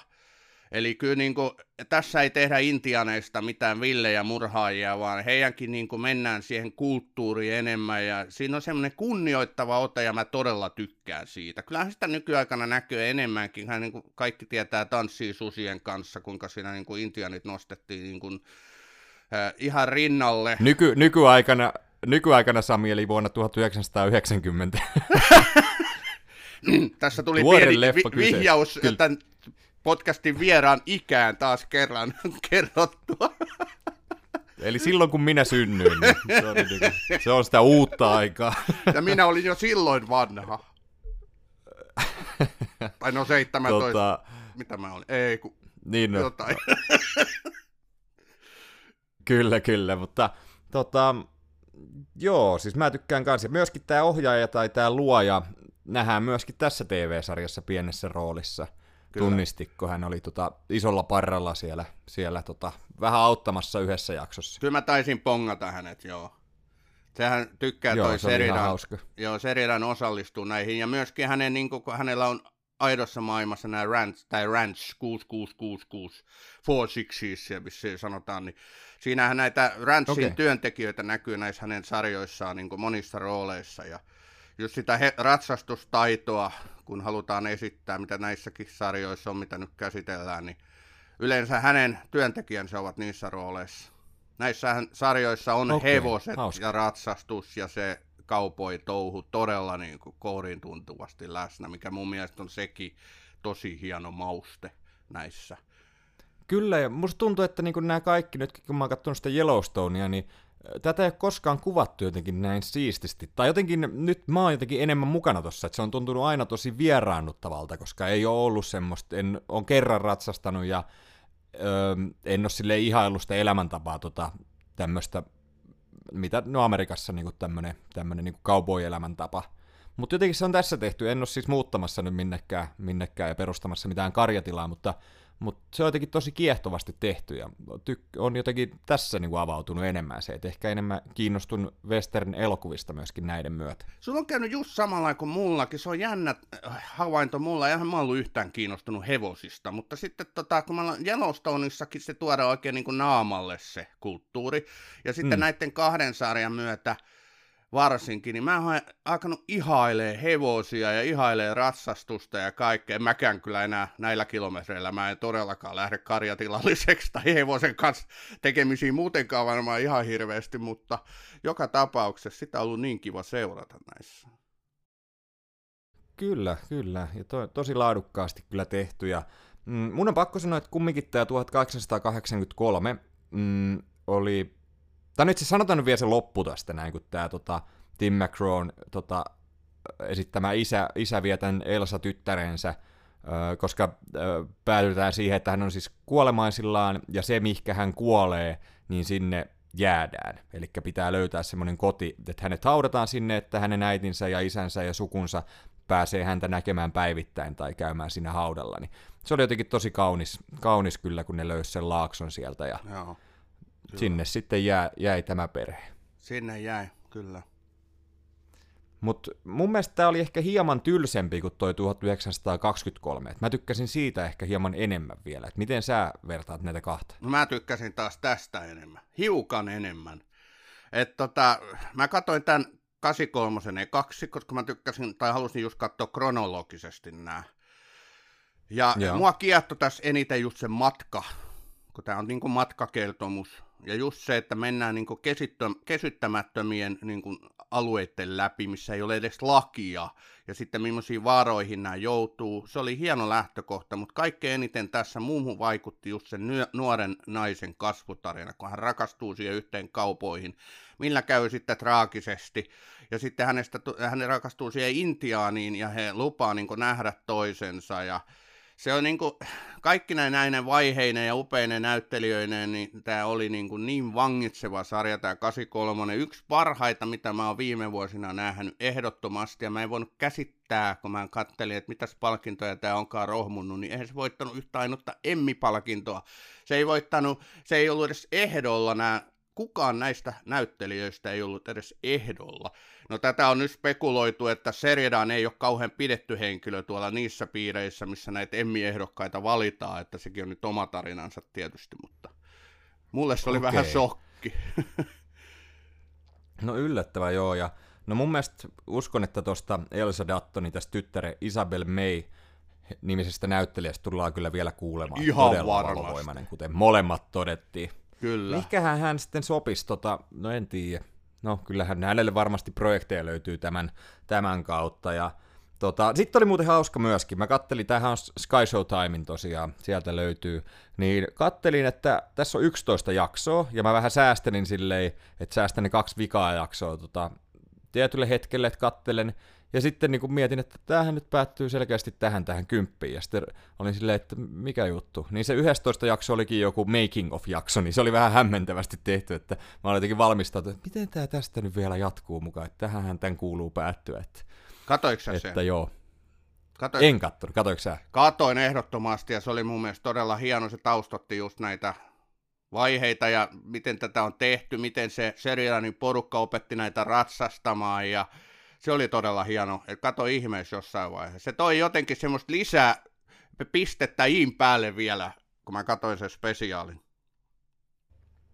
Eli kyllä niin kuin, tässä ei tehdä intianeista mitään villejä murhaajia, vaan heidänkin niin kuin mennään siihen kulttuuriin enemmän. Ja siinä on semmoinen kunnioittava ote ja mä todella tykkään siitä. Kyllähän sitä nykyaikana näkyy enemmänkin. Hän niin kuin kaikki tietää tanssii susien kanssa, kuinka siinä niin kuin intianit nostettiin niin kuin, äh, ihan rinnalle. Nyky, nykyaikana, nykyaikana Sami eli vuonna 1990. Tässä tuli Tuore pieni leffa vi- vihjaus Kyllä. tämän podcastin vieraan ikään taas kerran kerrottua. Eli silloin kun minä synnyin, niin se, niinku, se on sitä uutta aikaa. Ja minä olin jo silloin vanha. Tai no 17, tota... tota, mitä mä olin? Ei, kun niin no, jotain. Kyllä, kyllä, mutta tota, joo, siis mä tykkään kanssa. Myöskin tämä ohjaaja tai tämä luoja nähdään myöskin tässä TV-sarjassa pienessä roolissa. Kyllä. Tunnistikko, hän oli tota, isolla parralla siellä, siellä tota, vähän auttamassa yhdessä jaksossa. Kyllä mä taisin pongata hänet, joo. Sehän tykkää Joo, toi se Seridan. hauska. Joo, Seridan osallistuu näihin. Ja myöskin hänen, niin kun hänellä on aidossa maailmassa nämä ranch, tai ranch 6666, four sixes, ja missä sanotaan, niin siinähän näitä ranchin okay. Työntekijöitä näkyy näissä hänen sarjoissaan niin monissa rooleissa, ja just sitä he, ratsastustaitoa, kun halutaan esittää, mitä näissäkin sarjoissa on, mitä nyt käsitellään, niin yleensä hänen työntekijänsä ovat niissä rooleissa. Näissä sarjoissa on Okei, hevoset hauska. ja ratsastus ja se kaupoi touhu todella niin kuin kouriin tuntuvasti läsnä, mikä mun mielestä on sekin tosi hieno mauste näissä. Kyllä, ja musta tuntuu, että niin nämä kaikki, nyt kun mä oon katsonut sitä Yellowstonea, niin tätä ei ole koskaan kuvattu jotenkin näin siististi. Tai jotenkin, nyt mä oon jotenkin enemmän mukana tossa, että se on tuntunut aina tosi vieraannuttavalta, koska ei ole ollut semmoista, en on kerran ratsastanut ja öö, en ole sille ihaillut sitä elämäntapaa tota, tämmöistä, mitä no Amerikassa niinku tämmönen, tämmönen niinku cowboy-elämäntapa. Mutta jotenkin se on tässä tehty, en ole siis muuttamassa nyt minnekään, minnekään ja perustamassa mitään karjatilaa, mutta mutta se on jotenkin tosi kiehtovasti tehty ja tyk- on jotenkin tässä niinku avautunut enemmän se, että ehkä enemmän kiinnostun western-elokuvista myöskin näiden myötä. Sulla on käynyt just samalla kuin mullakin, se on jännä äh, havainto mulla, eihän mä ollut yhtään kiinnostunut hevosista, mutta sitten tota, kun mä olen Yellowstoneissakin se tuodaan oikein niin kuin naamalle se kulttuuri, ja sitten mm. näiden kahden sarjan myötä varsinkin, niin mä oon alkanut ihailee hevosia ja ihailee ratsastusta ja kaikkea. Mäkään kyllä enää näillä kilometreillä, mä en todellakaan lähde karjatilalliseksi tai hevosen kanssa tekemisiin muutenkaan varmaan ihan hirveästi, mutta joka tapauksessa sitä on ollut niin kiva seurata näissä. Kyllä, kyllä, ja to, tosi laadukkaasti kyllä tehty. Ja, mm, mun on pakko sanoa, että kumminkin tämä 1883 mm, oli, tai nyt se sanotaan nyt vielä se loppu tästä näin, kun tämä tota, Tim McGrawn tota, esittämä isä, isä vie tämän Elsa-tyttärensä, koska päädytään siihen, että hän on siis kuolemaisillaan, ja se, mihkä hän kuolee, niin sinne jäädään. Eli pitää löytää semmoinen koti, että hänet haudataan sinne, että hänen äitinsä ja isänsä ja sukunsa pääsee häntä näkemään päivittäin tai käymään siinä haudalla. Niin se oli jotenkin tosi kaunis, kaunis kyllä, kun ne löysi sen laakson sieltä ja Joo, Kyllä. sinne sitten jää, jäi tämä perhe. sinne jäi, kyllä. Mutta mun mielestä tämä oli ehkä hieman tylsempi kuin toi 1923. Et mä tykkäsin siitä ehkä hieman enemmän vielä. Et miten sä vertaat näitä kahta? No mä tykkäsin taas tästä enemmän, hiukan enemmän. Et tota, mä katsoin tämän 83 ekaksi, koska mä tykkäsin, tai halusin just katsoa kronologisesti nämä. Ja Joo. Mua kiehtoi tässä eniten just se matka, kun tämä on niinku matkakertomus. Ja just se, että mennään niin kesyttämättömien niin alueiden läpi, missä ei ole edes lakia, ja sitten millaisiin vaaroihin nämä joutuu. Se oli hieno lähtökohta, mutta kaikkein eniten tässä muuhun vaikutti just sen nuoren naisen kasvutarina, kun hän rakastuu siihen yhteen kaupoihin, millä käy sitten traagisesti. Ja sitten hänestä, hän rakastuu siihen Intiaaniin ja he lupaa niin nähdä toisensa ja se on niin kuin, kaikki näinen vaiheinen ja upeinen näyttelijöinen, niin tämä oli niin, kuin niin vangitseva sarja, tämä 83. Yksi parhaita, mitä mä oon viime vuosina nähnyt ehdottomasti, ja mä en voinut käsittää, kun mä kattelin, että mitäs palkintoja tämä onkaan rohmunnut, niin eihän se voittanut yhtä ainutta Emmi-palkintoa. Se ei voittanut, se ei ollut edes ehdolla nämä kukaan näistä näyttelijöistä ei ollut edes ehdolla. No tätä on nyt spekuloitu, että Seridan ei ole kauhean pidetty henkilö tuolla niissä piireissä, missä näitä Emmi-ehdokkaita valitaan, että sekin on nyt oma tarinansa tietysti, mutta mulle se oli okay. vähän shokki. no yllättävä joo, ja no mun mielestä uskon, että tuosta Elsa Dattoni, tästä tyttäre Isabel May, nimisestä näyttelijästä tullaan kyllä vielä kuulemaan. Ihan todella varmasti. kuten molemmat todettiin. Kyllä. Mikähän hän sitten sopisi, tota, no en tiedä. No kyllähän hänelle varmasti projekteja löytyy tämän, tämän kautta. Ja, tota, sitten oli muuten hauska myöskin. Mä kattelin, tähän on Sky Showtimein tosiaan, sieltä löytyy. Niin kattelin, että tässä on 11 jaksoa, ja mä vähän säästelin silleen, että säästän ne kaksi vikaa jaksoa tota, tietylle hetkelle, että kattelen. Ja sitten niin mietin, että tämähän nyt päättyy selkeästi tähän tähän kymppiin. Ja sitten olin silleen, että mikä juttu. Niin se 11 jakso olikin joku making of jakso, niin se oli vähän hämmentävästi tehty, että mä olin jotenkin valmistautunut, että miten tämä tästä nyt vielä jatkuu mukaan, että tähän tämän kuuluu päättyä. Että, Katoiko sä että sen? joo. Katoin, en kattonut, katoiko sä? Katoin ehdottomasti ja se oli mun mielestä todella hieno, se taustotti just näitä vaiheita ja miten tätä on tehty, miten se Serianin porukka opetti näitä ratsastamaan ja se oli todella hieno, että kato ihmeessä jossain vaiheessa. Se toi jotenkin semmoista lisää pistettä iin päälle vielä, kun mä katsoin sen spesiaalin.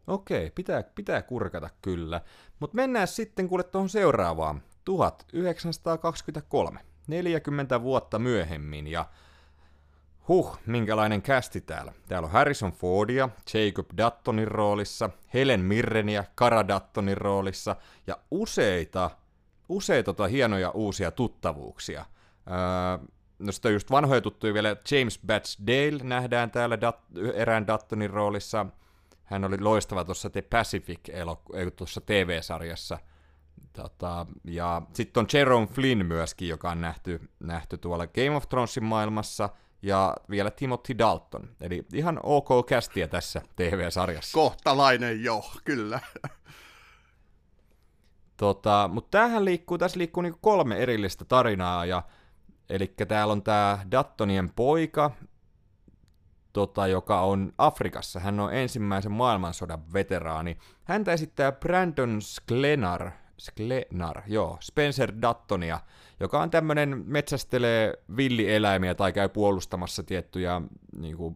Okei, pitää, pitää kurkata kyllä. Mutta mennään sitten kuule tuohon seuraavaan. 1923, 40 vuotta myöhemmin ja huh, minkälainen kästi täällä. Täällä on Harrison Fordia, Jacob Duttonin roolissa, Helen Mirreniä Cara Duttonin roolissa ja useita useita tota hienoja uusia tuttavuuksia. Öö, no sitten just vanhoja tuttuja vielä, James Batch Dale nähdään täällä Dat- erään Dattonin roolissa. Hän oli loistava tuossa The Pacific tuossa TV-sarjassa. Tota, ja sitten on Jerome Flynn myöskin, joka on nähty, nähty tuolla Game of Thronesin maailmassa, ja vielä Timothy Dalton. Eli ihan ok kästiä tässä TV-sarjassa. Kohtalainen jo, kyllä. Tota, mutta tämähän liikkuu, tässä liikkuu niinku kolme erillistä tarinaa, ja eli täällä on tämä Dattonien poika, tota, joka on Afrikassa. Hän on ensimmäisen maailmansodan veteraani. Häntä esittää Brandon Sklenar, Sklenar, joo, Spencer Dattonia, joka on tämmöinen metsästelee villieläimiä tai käy puolustamassa tiettyjä niin kuin,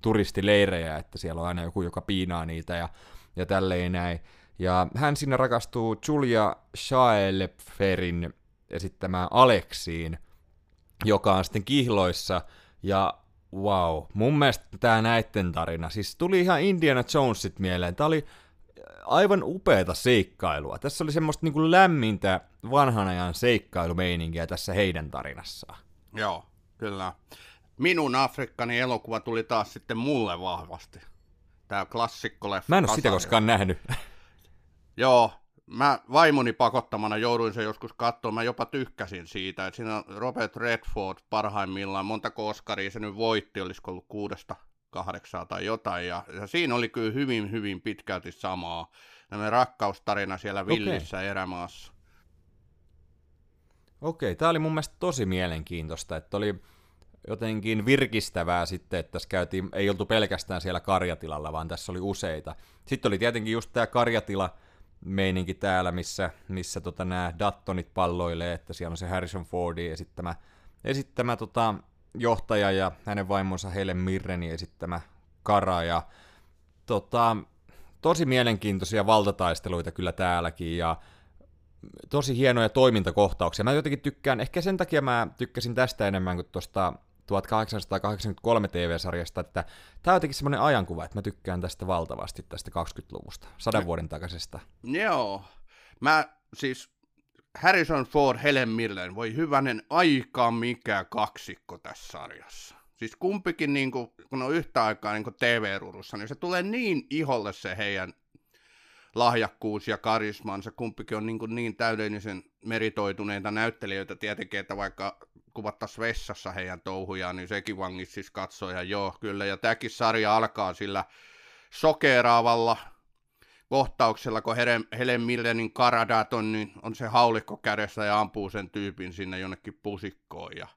turistileirejä, että siellä on aina joku, joka piinaa niitä ja, ja tälleen näin. Ja hän siinä rakastuu Julia Shaelferin esittämään Aleksiin, joka on sitten kihloissa. Ja wow, mun mielestä tämä näitten tarina, siis tuli ihan Indiana Jonesit mieleen. Tämä oli aivan upeata seikkailua. Tässä oli semmoista niin kuin lämmintä vanhan ajan seikkailumeininkiä tässä heidän tarinassaan. Joo, kyllä. Minun Afrikkani elokuva tuli taas sitten mulle vahvasti. Tämä klassikkoleffa. Mä en ole sitä koskaan nähnyt. Joo, mä vaimoni pakottamana jouduin sen joskus katsomaan, mä jopa tykkäsin siitä, että siinä on Robert Redford parhaimmillaan, monta Oscaria se nyt voitti, olisiko ollut kuudesta kahdeksaa tai jotain, ja, ja siinä oli kyllä hyvin, hyvin pitkälti samaa, tämmöinen rakkaustarina siellä villissä okay. erämaassa. Okei, okay, tämä oli mun mielestä tosi mielenkiintoista, että oli jotenkin virkistävää sitten, että tässä käytiin, ei oltu pelkästään siellä karjatilalla, vaan tässä oli useita. Sitten oli tietenkin just tämä karjatila, meininki täällä, missä, missä tota, nämä Dattonit palloilee, että siellä on se Harrison Fordin esittämä, esittämä tota, johtaja ja hänen vaimonsa Helen Mirreni esittämä Kara. Ja, tota, tosi mielenkiintoisia valtataisteluita kyllä täälläkin ja tosi hienoja toimintakohtauksia. Mä jotenkin tykkään, ehkä sen takia mä tykkäsin tästä enemmän kuin tuosta 1883 TV-sarjasta, että tämä on jotenkin semmoinen ajankuva, että mä tykkään tästä valtavasti, tästä 20-luvusta, sadan vuoden takaisesta. Joo. Mä siis Harrison Ford, Helen Mirren, voi hyvänen aika mikä kaksikko tässä sarjassa. Siis kumpikin, niin kuin, kun on yhtä aikaa niin TV-ruudussa, niin se tulee niin iholle se heidän lahjakkuus ja karismansa. Kumpikin on niin, kuin niin täydellisen meritoituneita näyttelijöitä tietenkin, että vaikka kuvattaisiin vessassa heidän touhujaan, niin sekin vangitsisi katsoja, joo kyllä. Ja tämäkin sarja alkaa sillä sokeraavalla kohtauksella, kun Helen, Helen Millenin Karadaton niin on se haulikko kädessä ja ampuu sen tyypin sinne jonnekin pusikkoon. Ja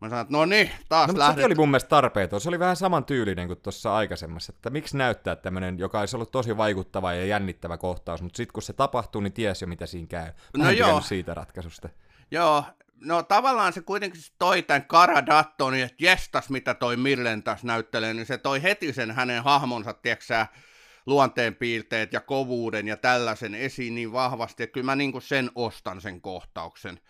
mä sanoin, että no niin, taas no, lähdet. Se oli mun mielestä tarpeeton. Se oli vähän saman tyylinen kuin tuossa aikaisemmassa, että miksi näyttää tämmöinen, joka olisi ollut tosi vaikuttava ja jännittävä kohtaus, mutta sitten kun se tapahtuu, niin ties jo mitä siinä käy. Mä no joo. siitä ratkaisusta. Joo, no tavallaan se kuitenkin toi tämän Karadattoni, että jestas mitä toi Mirlen taas näyttelee, niin se toi heti sen hänen hahmonsa, tiedätkö luonteenpiirteet ja kovuuden ja tällaisen esiin niin vahvasti, että kyllä mä niin sen ostan sen kohtauksen.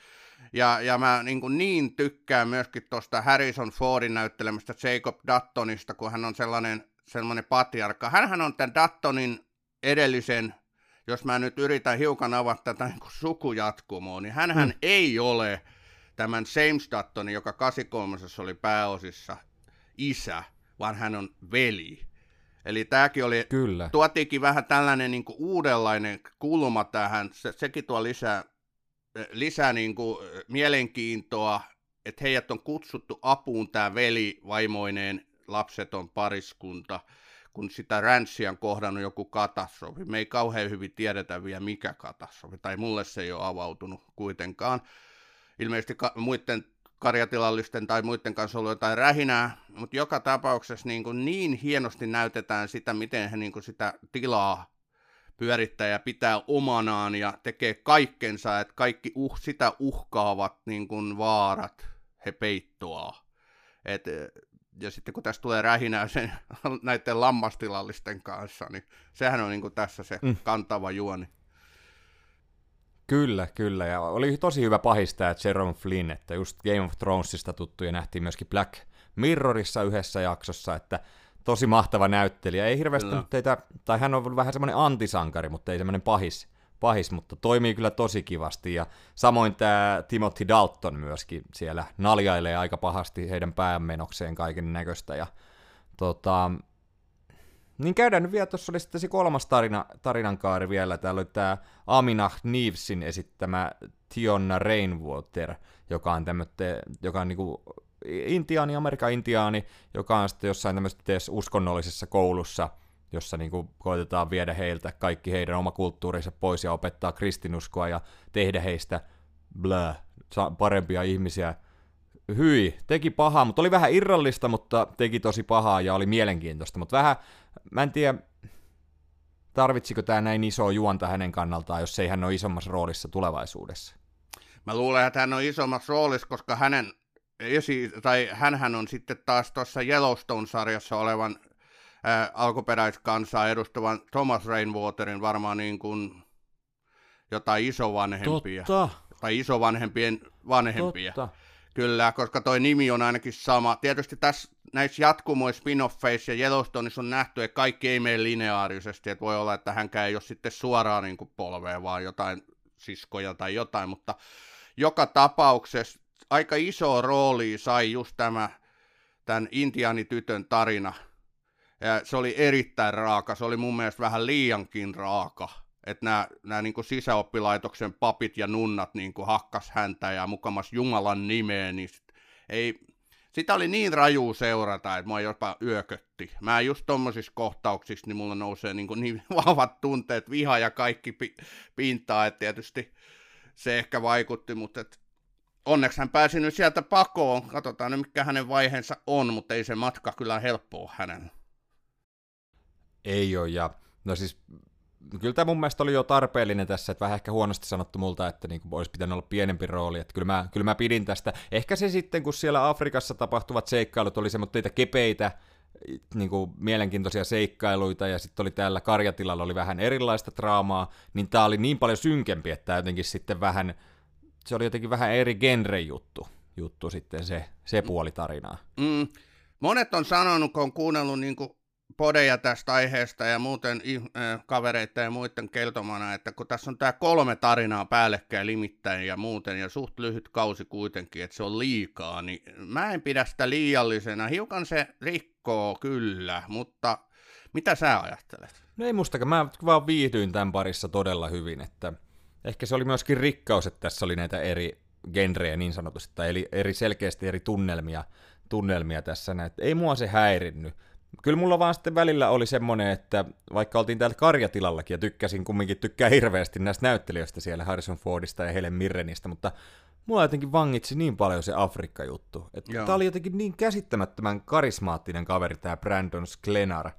Ja, ja mä niin, kuin niin tykkään myöskin tuosta Harrison Fordin näyttelemästä Jacob Duttonista, kun hän on sellainen, sellainen patriarkka. Hänhän on tämän Duttonin edellisen, jos mä nyt yritän hiukan avata tätä niin sukujatkumoa, niin hän mm. ei ole tämän James Duttonin, joka 83 oli pääosissa, isä, vaan hän on veli. Eli tämäkin oli, Kyllä. tuotiinkin vähän tällainen niin kuin uudenlainen kulma tähän, se, sekin tuo lisää, lisää niin kuin mielenkiintoa, että heidät on kutsuttu apuun tämä veli, vaimoineen, lapseton pariskunta, kun sitä Rancea on kohdannut joku katastrofi. Me ei kauhean hyvin tiedetä vielä mikä katastrofi, tai mulle se ei ole avautunut kuitenkaan. Ilmeisesti ka- muiden karjatilallisten tai muiden kanssa ollut jotain rähinää, mutta joka tapauksessa niin, kuin niin hienosti näytetään sitä, miten he niin kuin sitä tilaa pyörittää ja pitää omanaan ja tekee kaikkensa, että kaikki uh, sitä uhkaavat niin kuin vaarat he peittoaa. Et, ja sitten kun tässä tulee rähinää sen, näiden lammastilallisten kanssa, niin sehän on niin kuin tässä se mm. kantava juoni. Kyllä, kyllä. Ja oli tosi hyvä pahistaja Jerome Flynn, että just Game of Thronesista tuttuja nähtiin myöskin Black Mirrorissa yhdessä jaksossa, että tosi mahtava näyttelijä. Ei hirveästi kyllä. teitä, tai hän on vähän semmoinen antisankari, mutta ei semmoinen pahis, pahis, mutta toimii kyllä tosi kivasti. Ja samoin tämä Timothy Dalton myöskin siellä naljailee aika pahasti heidän päämenokseen kaiken näköistä. Ja tota, niin käydään nyt vielä, tuossa oli sitten se kolmas tarina, tarinankaari vielä. Täällä oli tämä Aminah Nevesin esittämä Tionna Rainwater, joka on tämmötte, joka on niinku intiaani, Amerikan intiaani, joka on sitten jossain tämmöisessä uskonnollisessa koulussa, jossa niinku koitetaan viedä heiltä kaikki heidän oma kulttuurinsa pois ja opettaa kristinuskoa ja tehdä heistä blö, parempia ihmisiä. Hyi, teki pahaa, mutta oli vähän irrallista, mutta teki tosi pahaa ja oli mielenkiintoista, mutta vähän mä en tiedä, tarvitsiko tämä näin iso juonta hänen kannaltaan, jos ei hän ole isommassa roolissa tulevaisuudessa? Mä luulen, että hän on isommassa roolissa, koska hänen esi- tai hänhän on sitten taas tuossa Yellowstone-sarjassa olevan ää, alkuperäiskansaa edustavan Thomas Rainwaterin varmaan niin kuin jotain isovanhempia. Totta. Tai isovanhempien vanhempia. Totta. Kyllä, koska toi nimi on ainakin sama. Tietysti tässä näissä jatkumoissa, spin-offeissa ja Yellowstoneissa on nähty, että kaikki ei mene lineaarisesti, että voi olla, että hänkään ei ole sitten suoraan niin kuin polvea, vaan jotain siskoja tai jotain, mutta joka tapauksessa aika iso rooli sai just tämä tämän intiaanitytön tarina. Ja se oli erittäin raaka, se oli mun mielestä vähän liiankin raaka että nämä, nämä niin kuin sisäoppilaitoksen papit ja nunnat niin kuin hakkas häntä ja mukamas Jumalan nimeen, niin sit ei, sitä oli niin raju seurata, että mua jopa yökötti. Mä just tommosissa kohtauksissa, niin mulla nousee niin, kuin niin vahvat tunteet, viha ja kaikki pi- pintaa, että tietysti se ehkä vaikutti, mutta et onneksi hän pääsi nyt sieltä pakoon. Katsotaan nyt, mikä hänen vaiheensa on, mutta ei se matka kyllä helppoa hänen. Ei ole, ja no siis kyllä tämä mun mielestä oli jo tarpeellinen tässä, että vähän ehkä huonosti sanottu multa, että niin olisi pitänyt olla pienempi rooli, että kyllä mä, kyllä mä pidin tästä. Ehkä se sitten, kun siellä Afrikassa tapahtuvat seikkailut oli semmoista kepeitä, niin kuin mielenkiintoisia seikkailuita, ja sitten oli täällä Karjatilalla oli vähän erilaista draamaa, niin tämä oli niin paljon synkempi, että jotenkin sitten vähän, se oli jotenkin vähän eri genre juttu. juttu sitten se, se puoli tarinaa. Mm. Monet on sanonut, kun on kuunnellut niin kuin podeja tästä aiheesta ja muuten äh, kavereita ja muiden keltomana, että kun tässä on tämä kolme tarinaa päällekkäin limittäin ja muuten ja suht lyhyt kausi kuitenkin, että se on liikaa, niin mä en pidä sitä liiallisena. Hiukan se rikkoo kyllä, mutta mitä sä ajattelet? No ei mustakaan, mä vaan viihdyin tämän parissa todella hyvin, että ehkä se oli myöskin rikkaus, että tässä oli näitä eri genrejä niin sanotusti, tai eli eri selkeästi eri tunnelmia, tunnelmia tässä, että ei mua se häirinnyt. Kyllä mulla vaan sitten välillä oli semmonen, että vaikka oltiin täällä karjatilallakin ja tykkäsin, kumminkin tykkää hirveästi näistä näyttelijöistä siellä Harrison Fordista ja Helen Mirrenistä, mutta mua jotenkin vangitsi niin paljon se Afrikka-juttu. Että tää oli jotenkin niin käsittämättömän karismaattinen kaveri tää Brandon Sklenar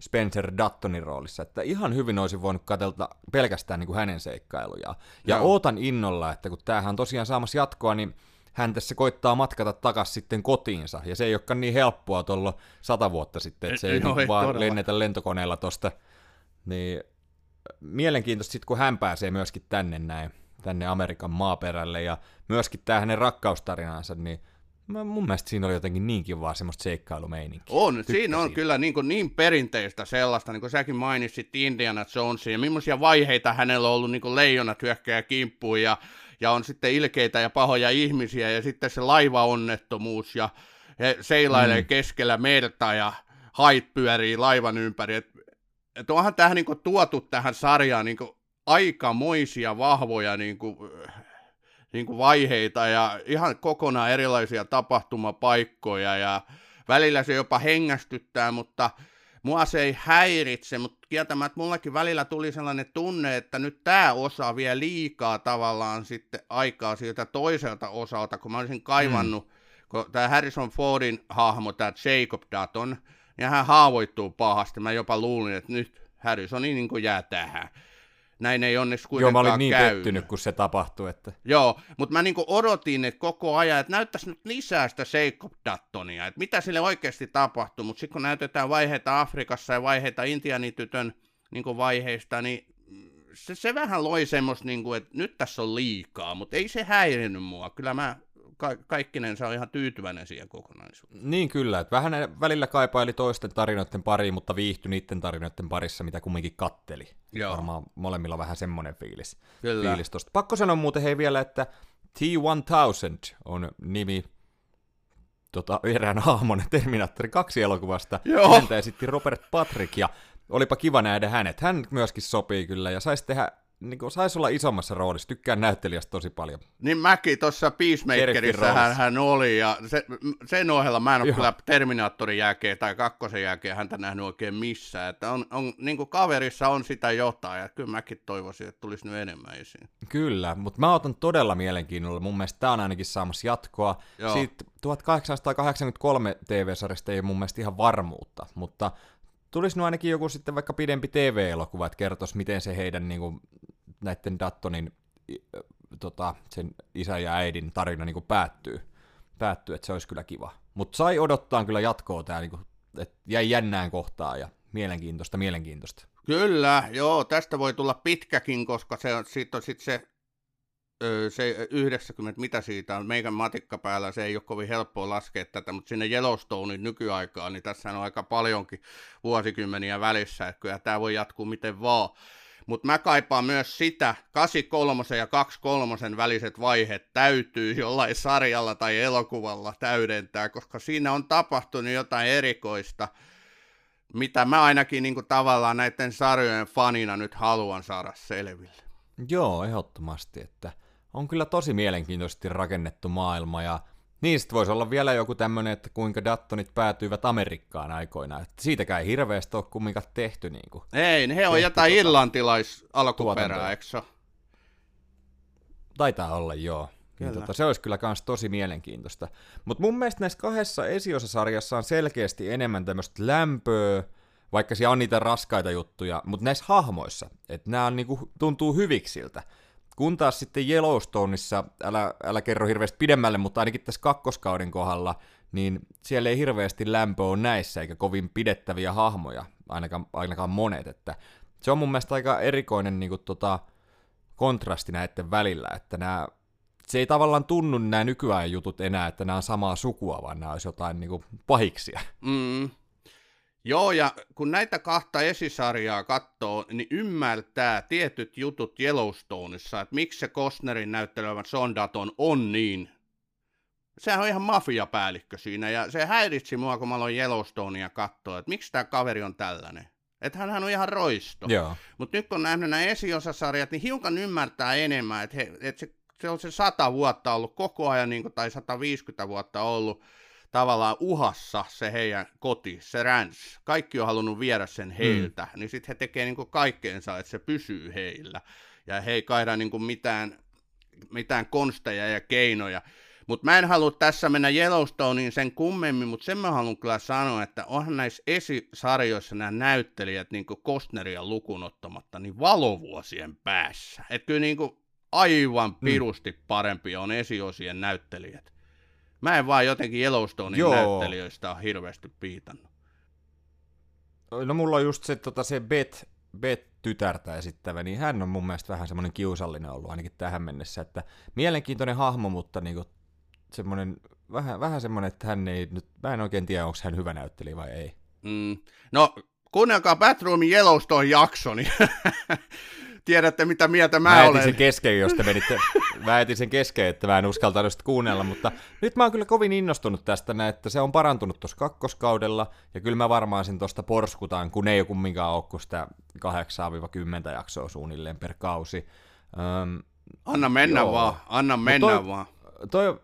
Spencer Duttonin roolissa, että ihan hyvin olisi voinut katselta pelkästään niin kuin hänen seikkailujaan. Ja Joo. ootan innolla, että kun tämähän on tosiaan saamassa jatkoa, niin hän tässä koittaa matkata takaisin sitten kotiinsa, ja se ei olekaan niin helppoa tuolla sata vuotta sitten, että se ei, ei, no, ei vaan todella. lennetä lentokoneella tosta. Niin mielenkiintoista sitten, kun hän pääsee myöskin tänne näin, tänne Amerikan maaperälle, ja myöskin tämä hänen rakkaustarinansa, niin Mä, mun mielestä siinä oli jotenkin niin kivaa semmoista seikkailumeininkiä. On, Tykkäsin. siinä on kyllä niin, kuin niin perinteistä sellaista, niin kuin säkin mainitsit Indiana Jonesia, ja millaisia vaiheita hänellä on ollut niin kuin leijonat hyökkää kimppuun, ja, ja on sitten ilkeitä ja pahoja ihmisiä, ja sitten se laivaonnettomuus, ja he seilailee mm. keskellä merta, ja hait pyörii laivan ympäri. Et, et onhan tähän niin kuin tuotu tähän sarjaan niin kuin aikamoisia vahvoja niin kuin, niin kuin vaiheita ja ihan kokonaan erilaisia tapahtumapaikkoja ja välillä se jopa hengästyttää, mutta mua se ei häiritse, mutta kieltämättä mullakin välillä tuli sellainen tunne, että nyt tämä osa vie liikaa tavallaan sitten aikaa siltä toiselta osalta, kun mä olisin kaivannut, mm. kun tämä Harrison Fordin hahmo, tämä Jacob Dutton, niin hän haavoittuu pahasti. Mä jopa luulin, että nyt Harrisoni niin jää tähän näin ei onneksi kuitenkaan Joo, mä olin niin käynyt. pettynyt, kun se tapahtui. Että... Joo, mutta mä niinku odotin että koko ajan, että näyttäisi nyt lisää sitä Jacob Duttonia, että mitä sille oikeasti tapahtuu, mutta sitten kun näytetään vaiheita Afrikassa ja vaiheita Intianitytön niinku vaiheista, niin se, se vähän loi semmoista, niinku, että nyt tässä on liikaa, mutta ei se häirinyt mua. Kyllä mä ka- kaikkinen se on ihan tyytyväinen siihen kokonaisuuteen. Niin kyllä, että vähän välillä kaipaili toisten tarinoiden pariin, mutta viihtyi niiden tarinoiden parissa, mitä kumminkin katteli. Joo. Varmaan molemmilla vähän semmoinen fiilis. Kyllä. Fiilis tosta. Pakko sanoa muuten hei vielä, että T-1000 on nimi tota, erään hahmon Terminaattori 2 elokuvasta. Joo. Häntä esitti Robert Patrick ja olipa kiva nähdä hänet. Hän myöskin sopii kyllä ja saisi tehdä niin kuin, saisi olla isommassa roolissa. Tykkään näyttelijästä tosi paljon. Niin mäkin tuossa Peacemakerissa hän, hän oli, ja se, sen ohella mä en ole Joo. kyllä Terminaattorin jälkeen tai kakkosen jälkeen häntä nähnyt oikein missään. Että on, on, niin kuin kaverissa on sitä jotain, ja kyllä mäkin toivoisin, että tulisi nyt enemmän esiin. Kyllä, mutta mä otan todella mielenkiinnolla. Mun mielestä tämä on ainakin saamassa jatkoa. Joo. Siitä 1883 TV-sarjasta ei ole mun mielestä ihan varmuutta, mutta tulisi nyt ainakin joku sitten vaikka pidempi TV-elokuva, että kertoisi, miten se heidän niin kuin, näiden Dattonin tota, sen isä ja äidin tarina niin päättyy. päättyy, että se olisi kyllä kiva. Mutta sai odottaa kyllä jatkoa tämä, niin että jäi jännään kohtaan ja mielenkiintoista, mielenkiintoista. Kyllä, joo, tästä voi tulla pitkäkin, koska se, siitä on sitten se se 90, mitä siitä on, meikän matikka päällä, se ei ole kovin helppoa laskea tätä, mutta sinne Yellowstonein nykyaikaan, niin tässä on aika paljonkin vuosikymmeniä välissä, että kyllä tämä voi jatkuu miten vaan. Mutta mä kaipaan myös sitä, 83 ja 23 väliset vaiheet täytyy jollain sarjalla tai elokuvalla täydentää, koska siinä on tapahtunut jotain erikoista, mitä mä ainakin niin kuin tavallaan näiden sarjojen fanina nyt haluan saada selville. Joo, ehdottomasti, että on kyllä tosi mielenkiintoisesti rakennettu maailma ja Niistä voisi olla vielä joku tämmöinen, että kuinka Dattonit päätyivät Amerikkaan aikoina. Että siitäkään ei hirveästi ole kumminkaan tehty. Niin kuin, ei, he on jotain tuota, irlantilais alkuperää, eikö se Taitaa olla, joo. Niin, tota, se olisi kyllä myös tosi mielenkiintoista. Mutta mun mielestä näissä kahdessa esiosasarjassa on selkeästi enemmän tämmöistä lämpöä, vaikka siellä on niitä raskaita juttuja, mutta näissä hahmoissa, että nämä on, niinku, tuntuu hyviksiltä. Kun taas sitten Yellowstoneissa, älä, älä kerro hirveästi pidemmälle, mutta ainakin tässä kakkoskauden kohdalla, niin siellä ei hirveästi lämpö ole näissä, eikä kovin pidettäviä hahmoja, ainakaan, ainakaan monet. Että se on mun mielestä aika erikoinen niin kuin, tota, kontrasti näiden välillä, että nämä se ei tavallaan tunnu nämä nykyään jutut enää, että nämä on samaa sukua, vaan nämä olisi jotain niin kuin pahiksia. Mm. Joo, ja kun näitä kahta esisarjaa katsoo, niin ymmärtää tietyt jutut Yellowstoneissa, että miksi se Costnerin näyttelevä Sondaton on niin. Sehän on ihan mafiapäällikkö siinä, ja se häiritsi mua, kun mä aloin Yellowstonea katsoa, että miksi tämä kaveri on tällainen. Että hän on ihan roisto. Mutta nyt kun nähnyt nämä esiosasarjat, niin hiukan ymmärtää enemmän, että, he, että se, se on se sata vuotta ollut koko ajan, niin kuin, tai 150 vuotta ollut tavallaan uhassa se heidän koti, se räns. Kaikki on halunnut viedä sen heiltä, mm. niin sitten he tekee niin kaikkeensa, että se pysyy heillä. Ja he ei kaida niin mitään, mitään konsteja ja keinoja. Mutta mä en halua tässä mennä Yellowstoneen sen kummemmin, mutta sen mä haluan kyllä sanoa, että onhan näissä esisarjoissa nämä näyttelijät, niin kuin Kostneria lukunottamatta, niin valovuosien päässä. Että kyllä niin kuin aivan mm. pirusti parempia on esiosien näyttelijät. Mä en vaan jotenkin Yellowstonein Joo. näyttelijöistä ole hirveästi piitannut. No mulla on just se, tota, se Bet, Bet tytärtä esittävä, niin hän on mun mielestä vähän semmoinen kiusallinen ollut ainakin tähän mennessä, että mielenkiintoinen hahmo, mutta niinku semmoinen, vähän, vähän semmoinen, että hän ei nyt, mä en oikein tiedä, onko hän hyvä näyttelijä vai ei. Mm. No, kuunnelkaa Batroomin Yellowstone jakso, niin tiedätte mitä mieltä mä, mä olen. sen kesken, jos te menitte, mä etin sen kesken, että mä en uskaltanut sitä kuunnella, mutta nyt mä oon kyllä kovin innostunut tästä, että se on parantunut tuossa kakkoskaudella, ja kyllä mä varmaan sen tuosta porskutaan, kun ei ole kumminkaan ole kuin sitä 8-10 jaksoa suunnilleen per kausi. Öm, anna mennä joo. vaan, anna mennä toi, vaan. Toi,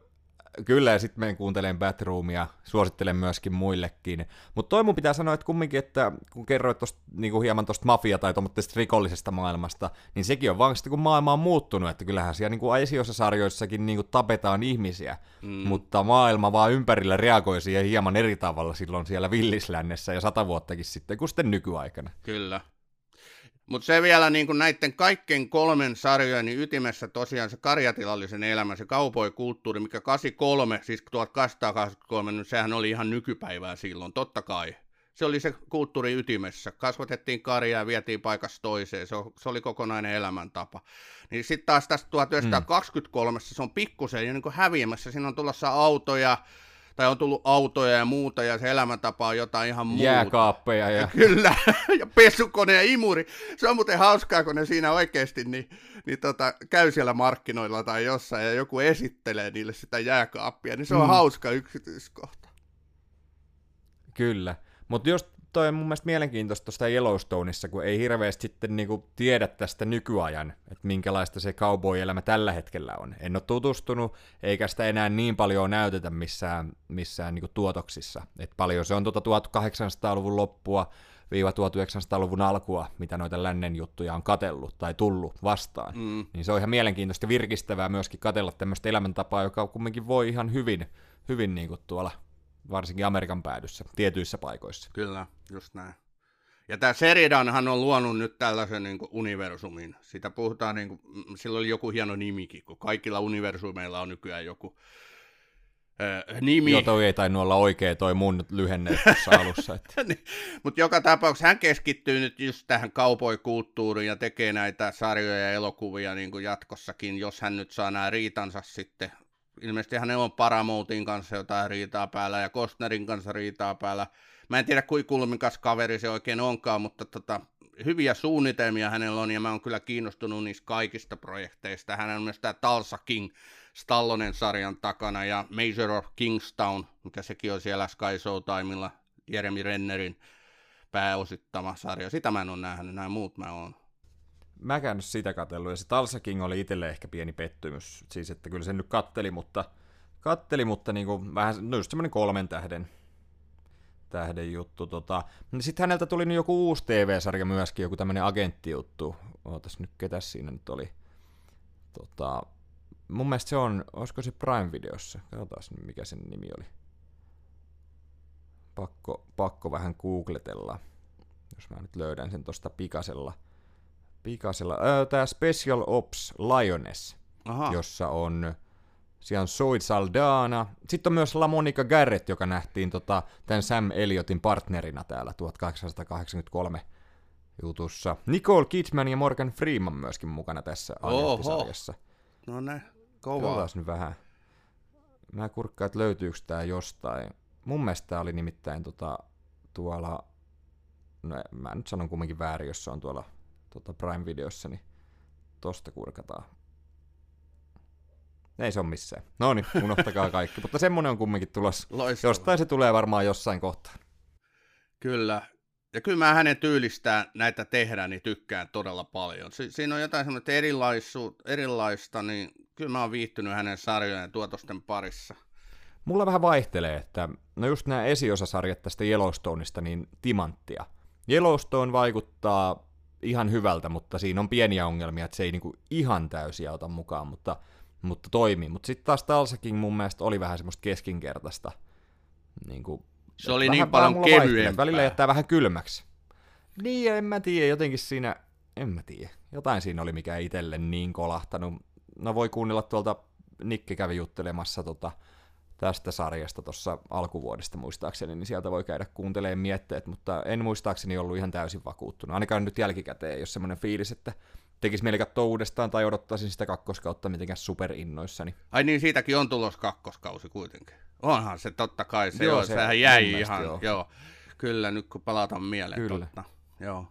Kyllä, ja sitten menen kuuntelemaan Batroomia, suosittelen myöskin muillekin. Mutta toi mun pitää sanoa, että kumminkin, että kun kerroit tosta, niinku hieman tuosta mafia- tai tuommoisesta rikollisesta maailmasta, niin sekin on vaan sitten, kun maailma on muuttunut, että kyllähän siellä niinku sarjoissakin niinku tapetaan ihmisiä, mm. mutta maailma vaan ympärillä reagoi siihen hieman eri tavalla silloin siellä villislännessä ja sata vuottakin sitten kuin sitten nykyaikana. Kyllä. Mutta se vielä niin kuin näiden kaikkein kolmen sarjojen niin ytimessä tosiaan se karjatilallisen elämä, se kaupoikulttuuri, mikä 83, siis 1883, niin sehän oli ihan nykypäivää silloin, totta kai. Se oli se kulttuuri ytimessä. Kasvatettiin karjaa ja vietiin paikasta toiseen. Se, se oli kokonainen elämäntapa. Niin sitten taas tästä 1923 mm. se on pikkusen niin häviämässä. Siinä on tulossa autoja, tai on tullut autoja ja muuta, ja se elämäntapa on jotain ihan muuta. Jääkaappeja. Ja... Kyllä, ja pesukone ja imuri. Se on muuten hauskaa, kun ne siinä oikeasti niin, niin tota, käy siellä markkinoilla tai jossain, ja joku esittelee niille sitä jääkaappia, niin se on mm. hauska yksityiskohta. Kyllä. Mutta just toi on mun mielestä mielenkiintoista tuosta Yellowstoneissa, kun ei hirveästi sitten niinku tiedä tästä nykyajan, että minkälaista se cowboy-elämä tällä hetkellä on. En ole tutustunut, eikä sitä enää niin paljon näytetä missään, missään niinku tuotoksissa. Et paljon se on tuota 1800-luvun loppua, viiva 1900-luvun alkua, mitä noita lännen juttuja on katellut tai tullut vastaan. Mm. Niin se on ihan mielenkiintoista virkistävää myöskin katella tämmöistä elämäntapaa, joka kumminkin voi ihan hyvin, hyvin niin kuin tuolla varsinkin Amerikan päädyssä, tietyissä paikoissa. Kyllä, just näin. Ja tämä Seridanhan on luonut nyt tällaisen niin kuin universumin. Sitä puhutaan, niin kuin, mm, sillä oli joku hieno nimikin, kun kaikilla universumeilla on nykyään joku äh, nimi. Joo, toi ei tainnut olla oikea toi mun lyhenne tuossa alussa. Että. niin, Mutta joka tapauksessa hän keskittyy nyt just tähän kaupoikulttuuriin ja tekee näitä sarjoja ja elokuvia niin kuin jatkossakin, jos hän nyt saa nämä riitansa sitten ilmeisesti hänellä on Paramoutin kanssa jotain riitaa päällä ja Kostnerin kanssa riitaa päällä. Mä en tiedä, kuinka kulmikas kaveri se oikein onkaan, mutta tota, hyviä suunnitelmia hänellä on, ja mä oon kyllä kiinnostunut niistä kaikista projekteista. Hän on myös tämä Talsa King Stallonen sarjan takana, ja Major of Kingstown, mikä sekin on siellä Sky Showtimella, Jeremy Rennerin pääosittama sarja. Sitä mä en ole nähnyt, nämä muut mä oon mäkään sitä katsellut, ja se Talsa King oli itselle ehkä pieni pettymys, siis että kyllä se nyt katteli, mutta, katteli, mutta niin kuin vähän, no just semmoinen kolmen tähden, tähden juttu. Tota. Sitten häneltä tuli nyt joku uusi TV-sarja myöskin, joku tämmöinen agenttijuttu. Ootas nyt, ketä siinä nyt oli. Tota, mun mielestä se on, olisiko se Prime-videossa? Katsotaan mikä sen nimi oli. Pakko, pakko vähän googletella, jos mä nyt löydän sen tosta pikasella – pikasella. Tämä Special Ops Lioness, Aha. jossa on siellä on Zoe Saldana. Sitten on myös La Monica Garrett, joka nähtiin tota, tämän Sam Elliotin partnerina täällä 1883 jutussa. Nicole Kidman ja Morgan Freeman myöskin mukana tässä sarjassa. No ne. Kovaa. Nyt vähän. Mä kurkkaan, että löytyykö tää jostain. Mun mielestä tää oli nimittäin tota, tuolla, no mä nyt sanon kumminkin väärin, jos se on tuolla tota Prime-videossa, niin tosta kurkataan. Ei se on missään. No niin, unohtakaa kaikki. Mutta semmonen on kumminkin tulossa. Loistavaa. Jostain se tulee varmaan jossain kohtaa. Kyllä. Ja kyllä mä hänen tyylistään näitä tehdään, niin tykkään todella paljon. Si- siinä on jotain semmoista erilaista, niin kyllä mä oon viihtynyt hänen sarjojen ja tuotosten parissa. Mulla vähän vaihtelee, että no just nämä esiosasarjat tästä Yellowstoneista, niin timanttia. Yellowstone vaikuttaa ihan hyvältä, mutta siinä on pieniä ongelmia, että se ei niinku ihan täysiä ota mukaan, mutta, mutta toimii. Mutta sitten taas Talsakin mun mielestä oli vähän semmoista keskinkertaista. Niinku, Se oli niin paljon kevyempää. Välillä jättää vähän kylmäksi. Niin, en mä tiedä, jotenkin siinä, en mä tiedä. Jotain siinä oli, mikä itselle niin kolahtanut. No voi kuunnella tuolta, Nikke kävi juttelemassa tota, tästä sarjasta tuossa alkuvuodesta muistaakseni, niin sieltä voi käydä kuuntelemaan mietteet, mutta en muistaakseni ollut ihan täysin vakuuttunut. Ainakaan nyt jälkikäteen ole semmoinen fiilis, että tekisi mieli katsoa uudestaan tai odottaisin sitä kakkoskautta mitenkään superinnoissani. Ai niin, siitäkin on tulos kakkoskausi kuitenkin. Onhan se totta kai, se, Joo, joo, se sehän jäi ihan, joo. joo. Kyllä, nyt kun palataan mieleen, Kyllä. totta. Joo.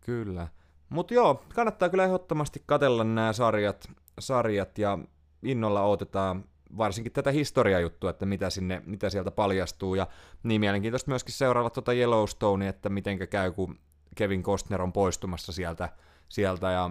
Kyllä. Mutta joo, kannattaa kyllä ehdottomasti katella nämä sarjat, sarjat ja innolla odotetaan varsinkin tätä historiajuttua, että mitä, sinne, mitä sieltä paljastuu. Ja niin mielenkiintoista myöskin seurailla tuota Yellowstonea, että mitenkä käy, kun Kevin Costner on poistumassa sieltä. sieltä ja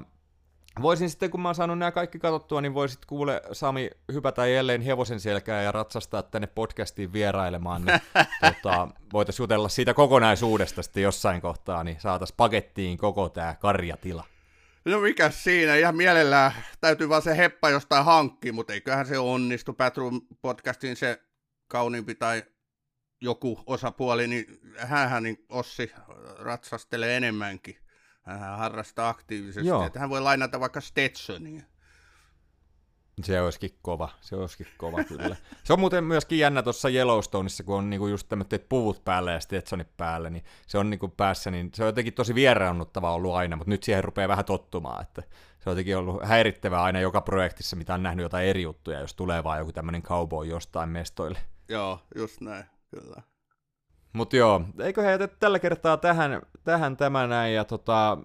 Voisin sitten, kun mä oon saanut nämä kaikki katsottua, niin voisit kuule Sami hypätä jälleen hevosen selkään ja ratsastaa tänne podcastiin vierailemaan, niin tota, voitaisiin jutella siitä kokonaisuudesta sitten jossain kohtaa, niin saataisiin pakettiin koko tämä karjatila. No mikä siinä, ihan mielellään täytyy vaan se heppa jostain hankkia, mutta eiköhän se onnistu. Patroon podcastin se kauniimpi tai joku osapuoli, niin hänhän niin Ossi ratsastelee enemmänkin. Hän harrastaa aktiivisesti, Joo. että hän voi lainata vaikka Stetsonia. Se olisikin kova, se olisikin kova kyllä. Se on muuten myöskin jännä tuossa Yellowstoneissa, kun on niinku just tämmöiset puvut päällä ja Stetsonit päällä, niin se on niinku päässä, niin se on jotenkin tosi vieraannuttava ollut aina, mutta nyt siihen rupeaa vähän tottumaan, että se on jotenkin ollut häirittävää aina joka projektissa, mitä on nähnyt jotain eri juttuja, jos tulee vaan joku tämmöinen cowboy jostain mestoille. Joo, just näin, kyllä. Mutta joo, eikö he jätetä tällä kertaa tähän, tähän tämä näin, ja tota,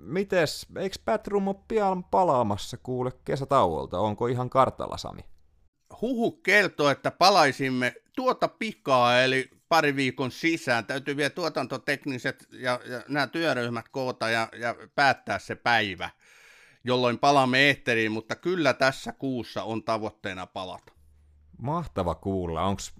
mites, eikö Batroom ole pian palaamassa kuule kesätauolta, onko ihan kartalla Sami? Huhu kertoo, että palaisimme tuota pikaa, eli pari viikon sisään. Täytyy vielä tuotantotekniset ja, ja nämä työryhmät koota ja, ja päättää se päivä, jolloin palaamme eetteriin, mutta kyllä tässä kuussa on tavoitteena palata. Mahtava kuulla. Onks,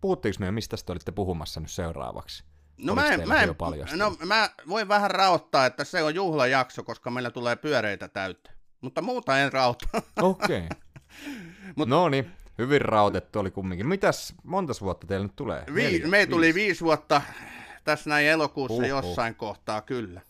puhuttiinko me, mistä te olitte puhumassa nyt seuraavaksi? No Oliko mä, en, mä, en, no mä voin vähän raottaa, että se on juhlajakso, koska meillä tulee pyöreitä täyttä. Mutta muuta en rauta. Okei. Okay. Mut- no niin, hyvin rautettu oli kumminkin. Mitäs, montas vuotta teillä nyt tulee? Vi, Neljä, me tuli viisi? viisi vuotta tässä näin elokuussa Huhhuh. jossain kohtaa, kyllä.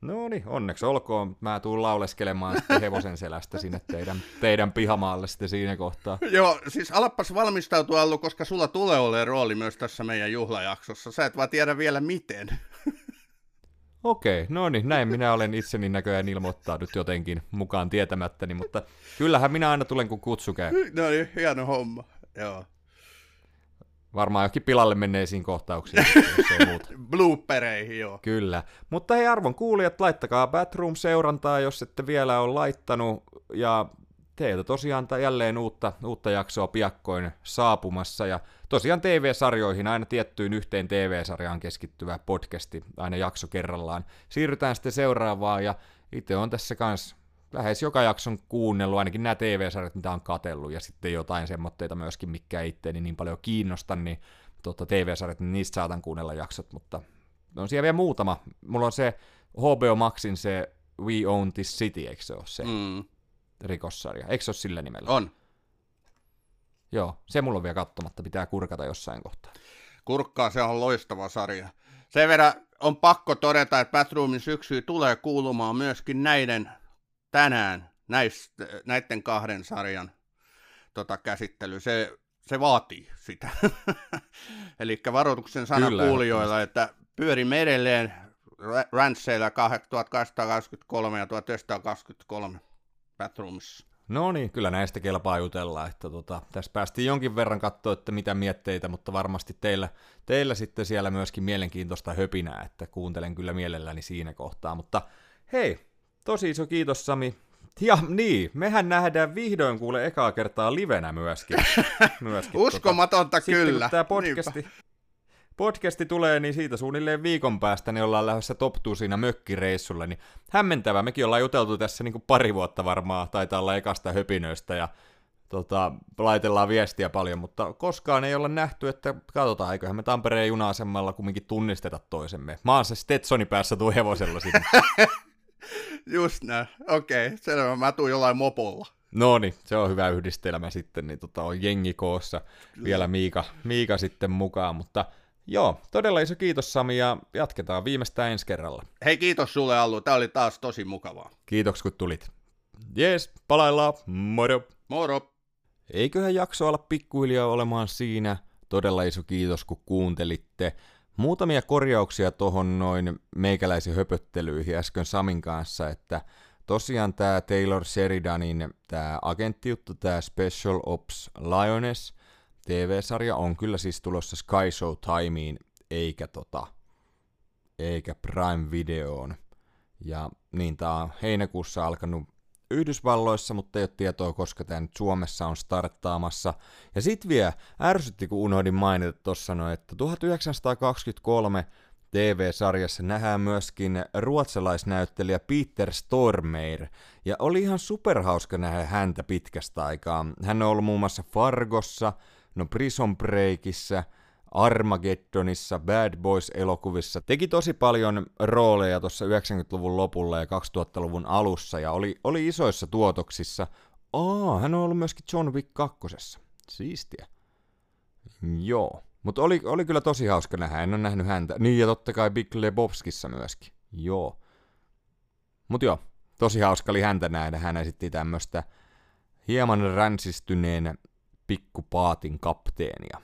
No niin, onneksi olkoon. Mä tuun lauleskelemaan sitten hevosen selästä sinne teidän, teidän pihamaalle sitten siinä kohtaa. Joo, siis alappas valmistautua Allu, koska sulla tulee olemaan rooli myös tässä meidän juhlajaksossa. Sä et vaan tiedä vielä miten. Okei, no niin, näin minä olen itseni näköjään ilmoittanut jotenkin mukaan tietämättäni, mutta kyllähän minä aina tulen kun kutsu käy. No niin, hieno homma. Joo. Varmaan johonkin pilalle menneisiin kohtauksiin, jos ei muuta. Bloopereihin, joo. Kyllä. Mutta hei arvon kuulijat, laittakaa Batroom-seurantaa, jos ette vielä ole laittanut. Ja teiltä tosiaan jälleen uutta, uutta jaksoa piakkoin saapumassa. Ja tosiaan TV-sarjoihin, aina tiettyyn yhteen TV-sarjaan keskittyvä podcasti, aina jakso kerrallaan. Siirrytään sitten seuraavaan ja itse on tässä kanssa lähes joka jakson kuunnellut, ainakin nämä TV-sarjat, mitä on katellut, ja sitten jotain semmoitteita myöskin, mikä itteeni niin paljon kiinnosta, niin tota, TV-sarjat, niin niistä saatan kuunnella jaksot, mutta on siellä vielä muutama. Mulla on se HBO Maxin se We Own This City, eikö se ole se mm. Mm, rikossarja? Eikö se ole sillä nimellä? on. Joo, se mulla on vielä katsomatta, pitää kurkata jossain kohtaa. Kurkkaa, se on loistava sarja. Sen verran on pakko todeta, että Batroomin syksy tulee kuulumaan myöskin näiden tänään, näistä, näiden kahden sarjan tota, käsittely. Se, se vaatii sitä. Eli varoituksen sana Kyllä, kuulijoilla, että pyörimme edelleen Ransseilla 1823 ja 1923 Batroomissa. No niin, kyllä näistä kelpaa jutella, että tota, tässä päästiin jonkin verran katsoa, että mitä mietteitä, mutta varmasti teillä, teillä sitten siellä myöskin mielenkiintoista höpinää, että kuuntelen kyllä mielelläni siinä kohtaa, mutta hei, tosi iso kiitos Sami. Ja niin, mehän nähdään vihdoin kuule ekaa kertaa livenä myöskin. myöskin Uskomatonta tota. Sitten, kyllä. tämä podcasti, podcasti tulee, niin siitä suunnilleen viikon päästä niin ollaan lähdössä top siinä mökkireissulle, niin hämmentävää. Mekin ollaan juteltu tässä niin kuin pari vuotta varmaan, taitaa olla ekasta höpinöistä ja tota, laitellaan viestiä paljon, mutta koskaan ei olla nähty, että katsotaan, eiköhän me Tampereen juna-asemalla kumminkin tunnisteta toisemme. Mä oon se Stetsoni päässä tuu hevosella sinne. Just näin. Okei, okay, selvä. Mä tuun jollain mopolla. No niin, se on hyvä yhdistelmä sitten, niin tota, on jengi koossa, vielä Miika, Miika sitten mukaan, mutta joo, todella iso kiitos Sami ja jatketaan viimeistään ensi kerralla. Hei, kiitos sulle Allu, tää oli taas tosi mukavaa. Kiitos kun tulit. Jees, palaillaan, moro! Moro! Eiköhän jakso olla pikkuhiljaa olemaan siinä. Todella iso kiitos kun kuuntelitte. Muutamia korjauksia tuohon noin meikäläisen höpöttelyihin äsken Samin kanssa, että tosiaan tämä Taylor Sheridanin tämä agenttijuttu, tämä Special Ops Lioness TV-sarja on kyllä siis tulossa Sky Show Timeen, eikä tota, eikä Prime Videoon. Ja niin tää on heinäkuussa alkanut Yhdysvalloissa, mutta ei ole tietoa, koska tämä nyt Suomessa on starttaamassa. Ja sit vielä ärsytti, kun unohdin mainita tuossa no, että 1923 TV-sarjassa nähdään myöskin ruotsalaisnäyttelijä Peter Stormare, ja oli ihan superhauska nähdä häntä pitkästä aikaa. Hän on ollut muun muassa Fargossa, no Prison Breakissä, Armageddonissa, Bad Boys-elokuvissa. Teki tosi paljon rooleja tuossa 90-luvun lopulla ja 2000-luvun alussa ja oli, oli isoissa tuotoksissa. Aa, hän on ollut myöskin John Wick 2. Siistiä. Joo. Mutta oli, oli kyllä tosi hauska nähdä, en ole nähnyt häntä. Niin ja totta kai Big Lebowskissa myöskin. Joo. Mut joo, tosi hauska oli häntä nähdä. Hän esitti tämmöstä hieman ränsistyneen pikkupaatin kapteenia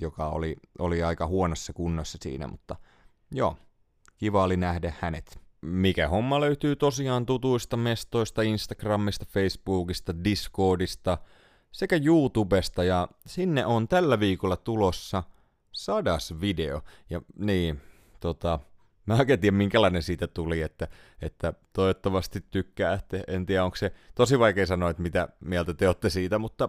joka oli, oli aika huonossa kunnossa siinä, mutta joo, kiva oli nähdä hänet. Mikä homma löytyy tosiaan tutuista mestoista, Instagramista, Facebookista, Discordista sekä YouTubesta ja sinne on tällä viikolla tulossa sadas video. Ja niin, tota, mä en tiedä minkälainen siitä tuli, että, että toivottavasti tykkäätte. En tiedä, onko se tosi vaikea sanoa, että mitä mieltä te olette siitä, mutta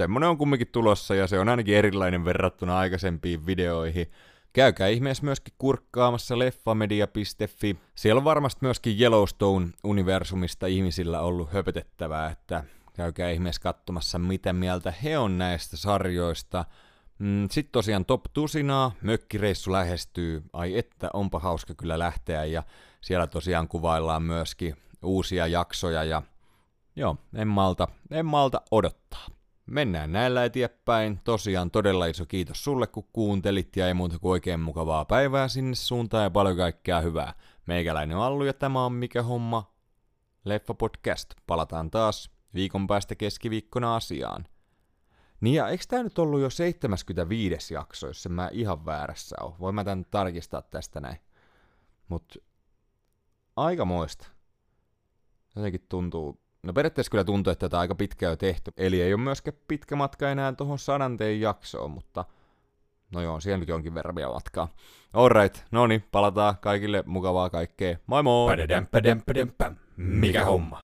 semmonen on kumminkin tulossa ja se on ainakin erilainen verrattuna aikaisempiin videoihin. Käykää ihmeessä myöskin kurkkaamassa leffamedia.fi. Siellä on varmasti myöskin Yellowstone-universumista ihmisillä ollut höpötettävää, että käykää ihmeessä katsomassa, mitä mieltä he on näistä sarjoista. Mm, Sitten tosiaan top tusinaa, mökkireissu lähestyy, ai että onpa hauska kyllä lähteä ja siellä tosiaan kuvaillaan myöskin uusia jaksoja ja joo, en malta, en malta odottaa. Mennään näillä eteenpäin. Tosiaan todella iso kiitos sulle, kun kuuntelit ja ei muuta kuin oikein mukavaa päivää sinne suuntaan ja paljon kaikkea hyvää. Meikäläinen on Allu ja tämä on Mikä Homma? Leffa Podcast. Palataan taas viikon päästä keskiviikkona asiaan. Niin ja eikö tämä nyt ollut jo 75 jakso, jos en mä ihan väärässä ole? Voin mä tän tarkistaa tästä näin. Mut aika moista. Jotenkin tuntuu No periaatteessa kyllä tuntuu, että tätä aika pitkään jo tehty. Eli ei ole myöskään pitkä matka enää tuohon sadanteen jaksoon, mutta no joo, siellä nyt jonkin verran vielä matkaa. Alright, no niin, palataan kaikille mukavaa kaikkea. Moi moi! Mikä homma?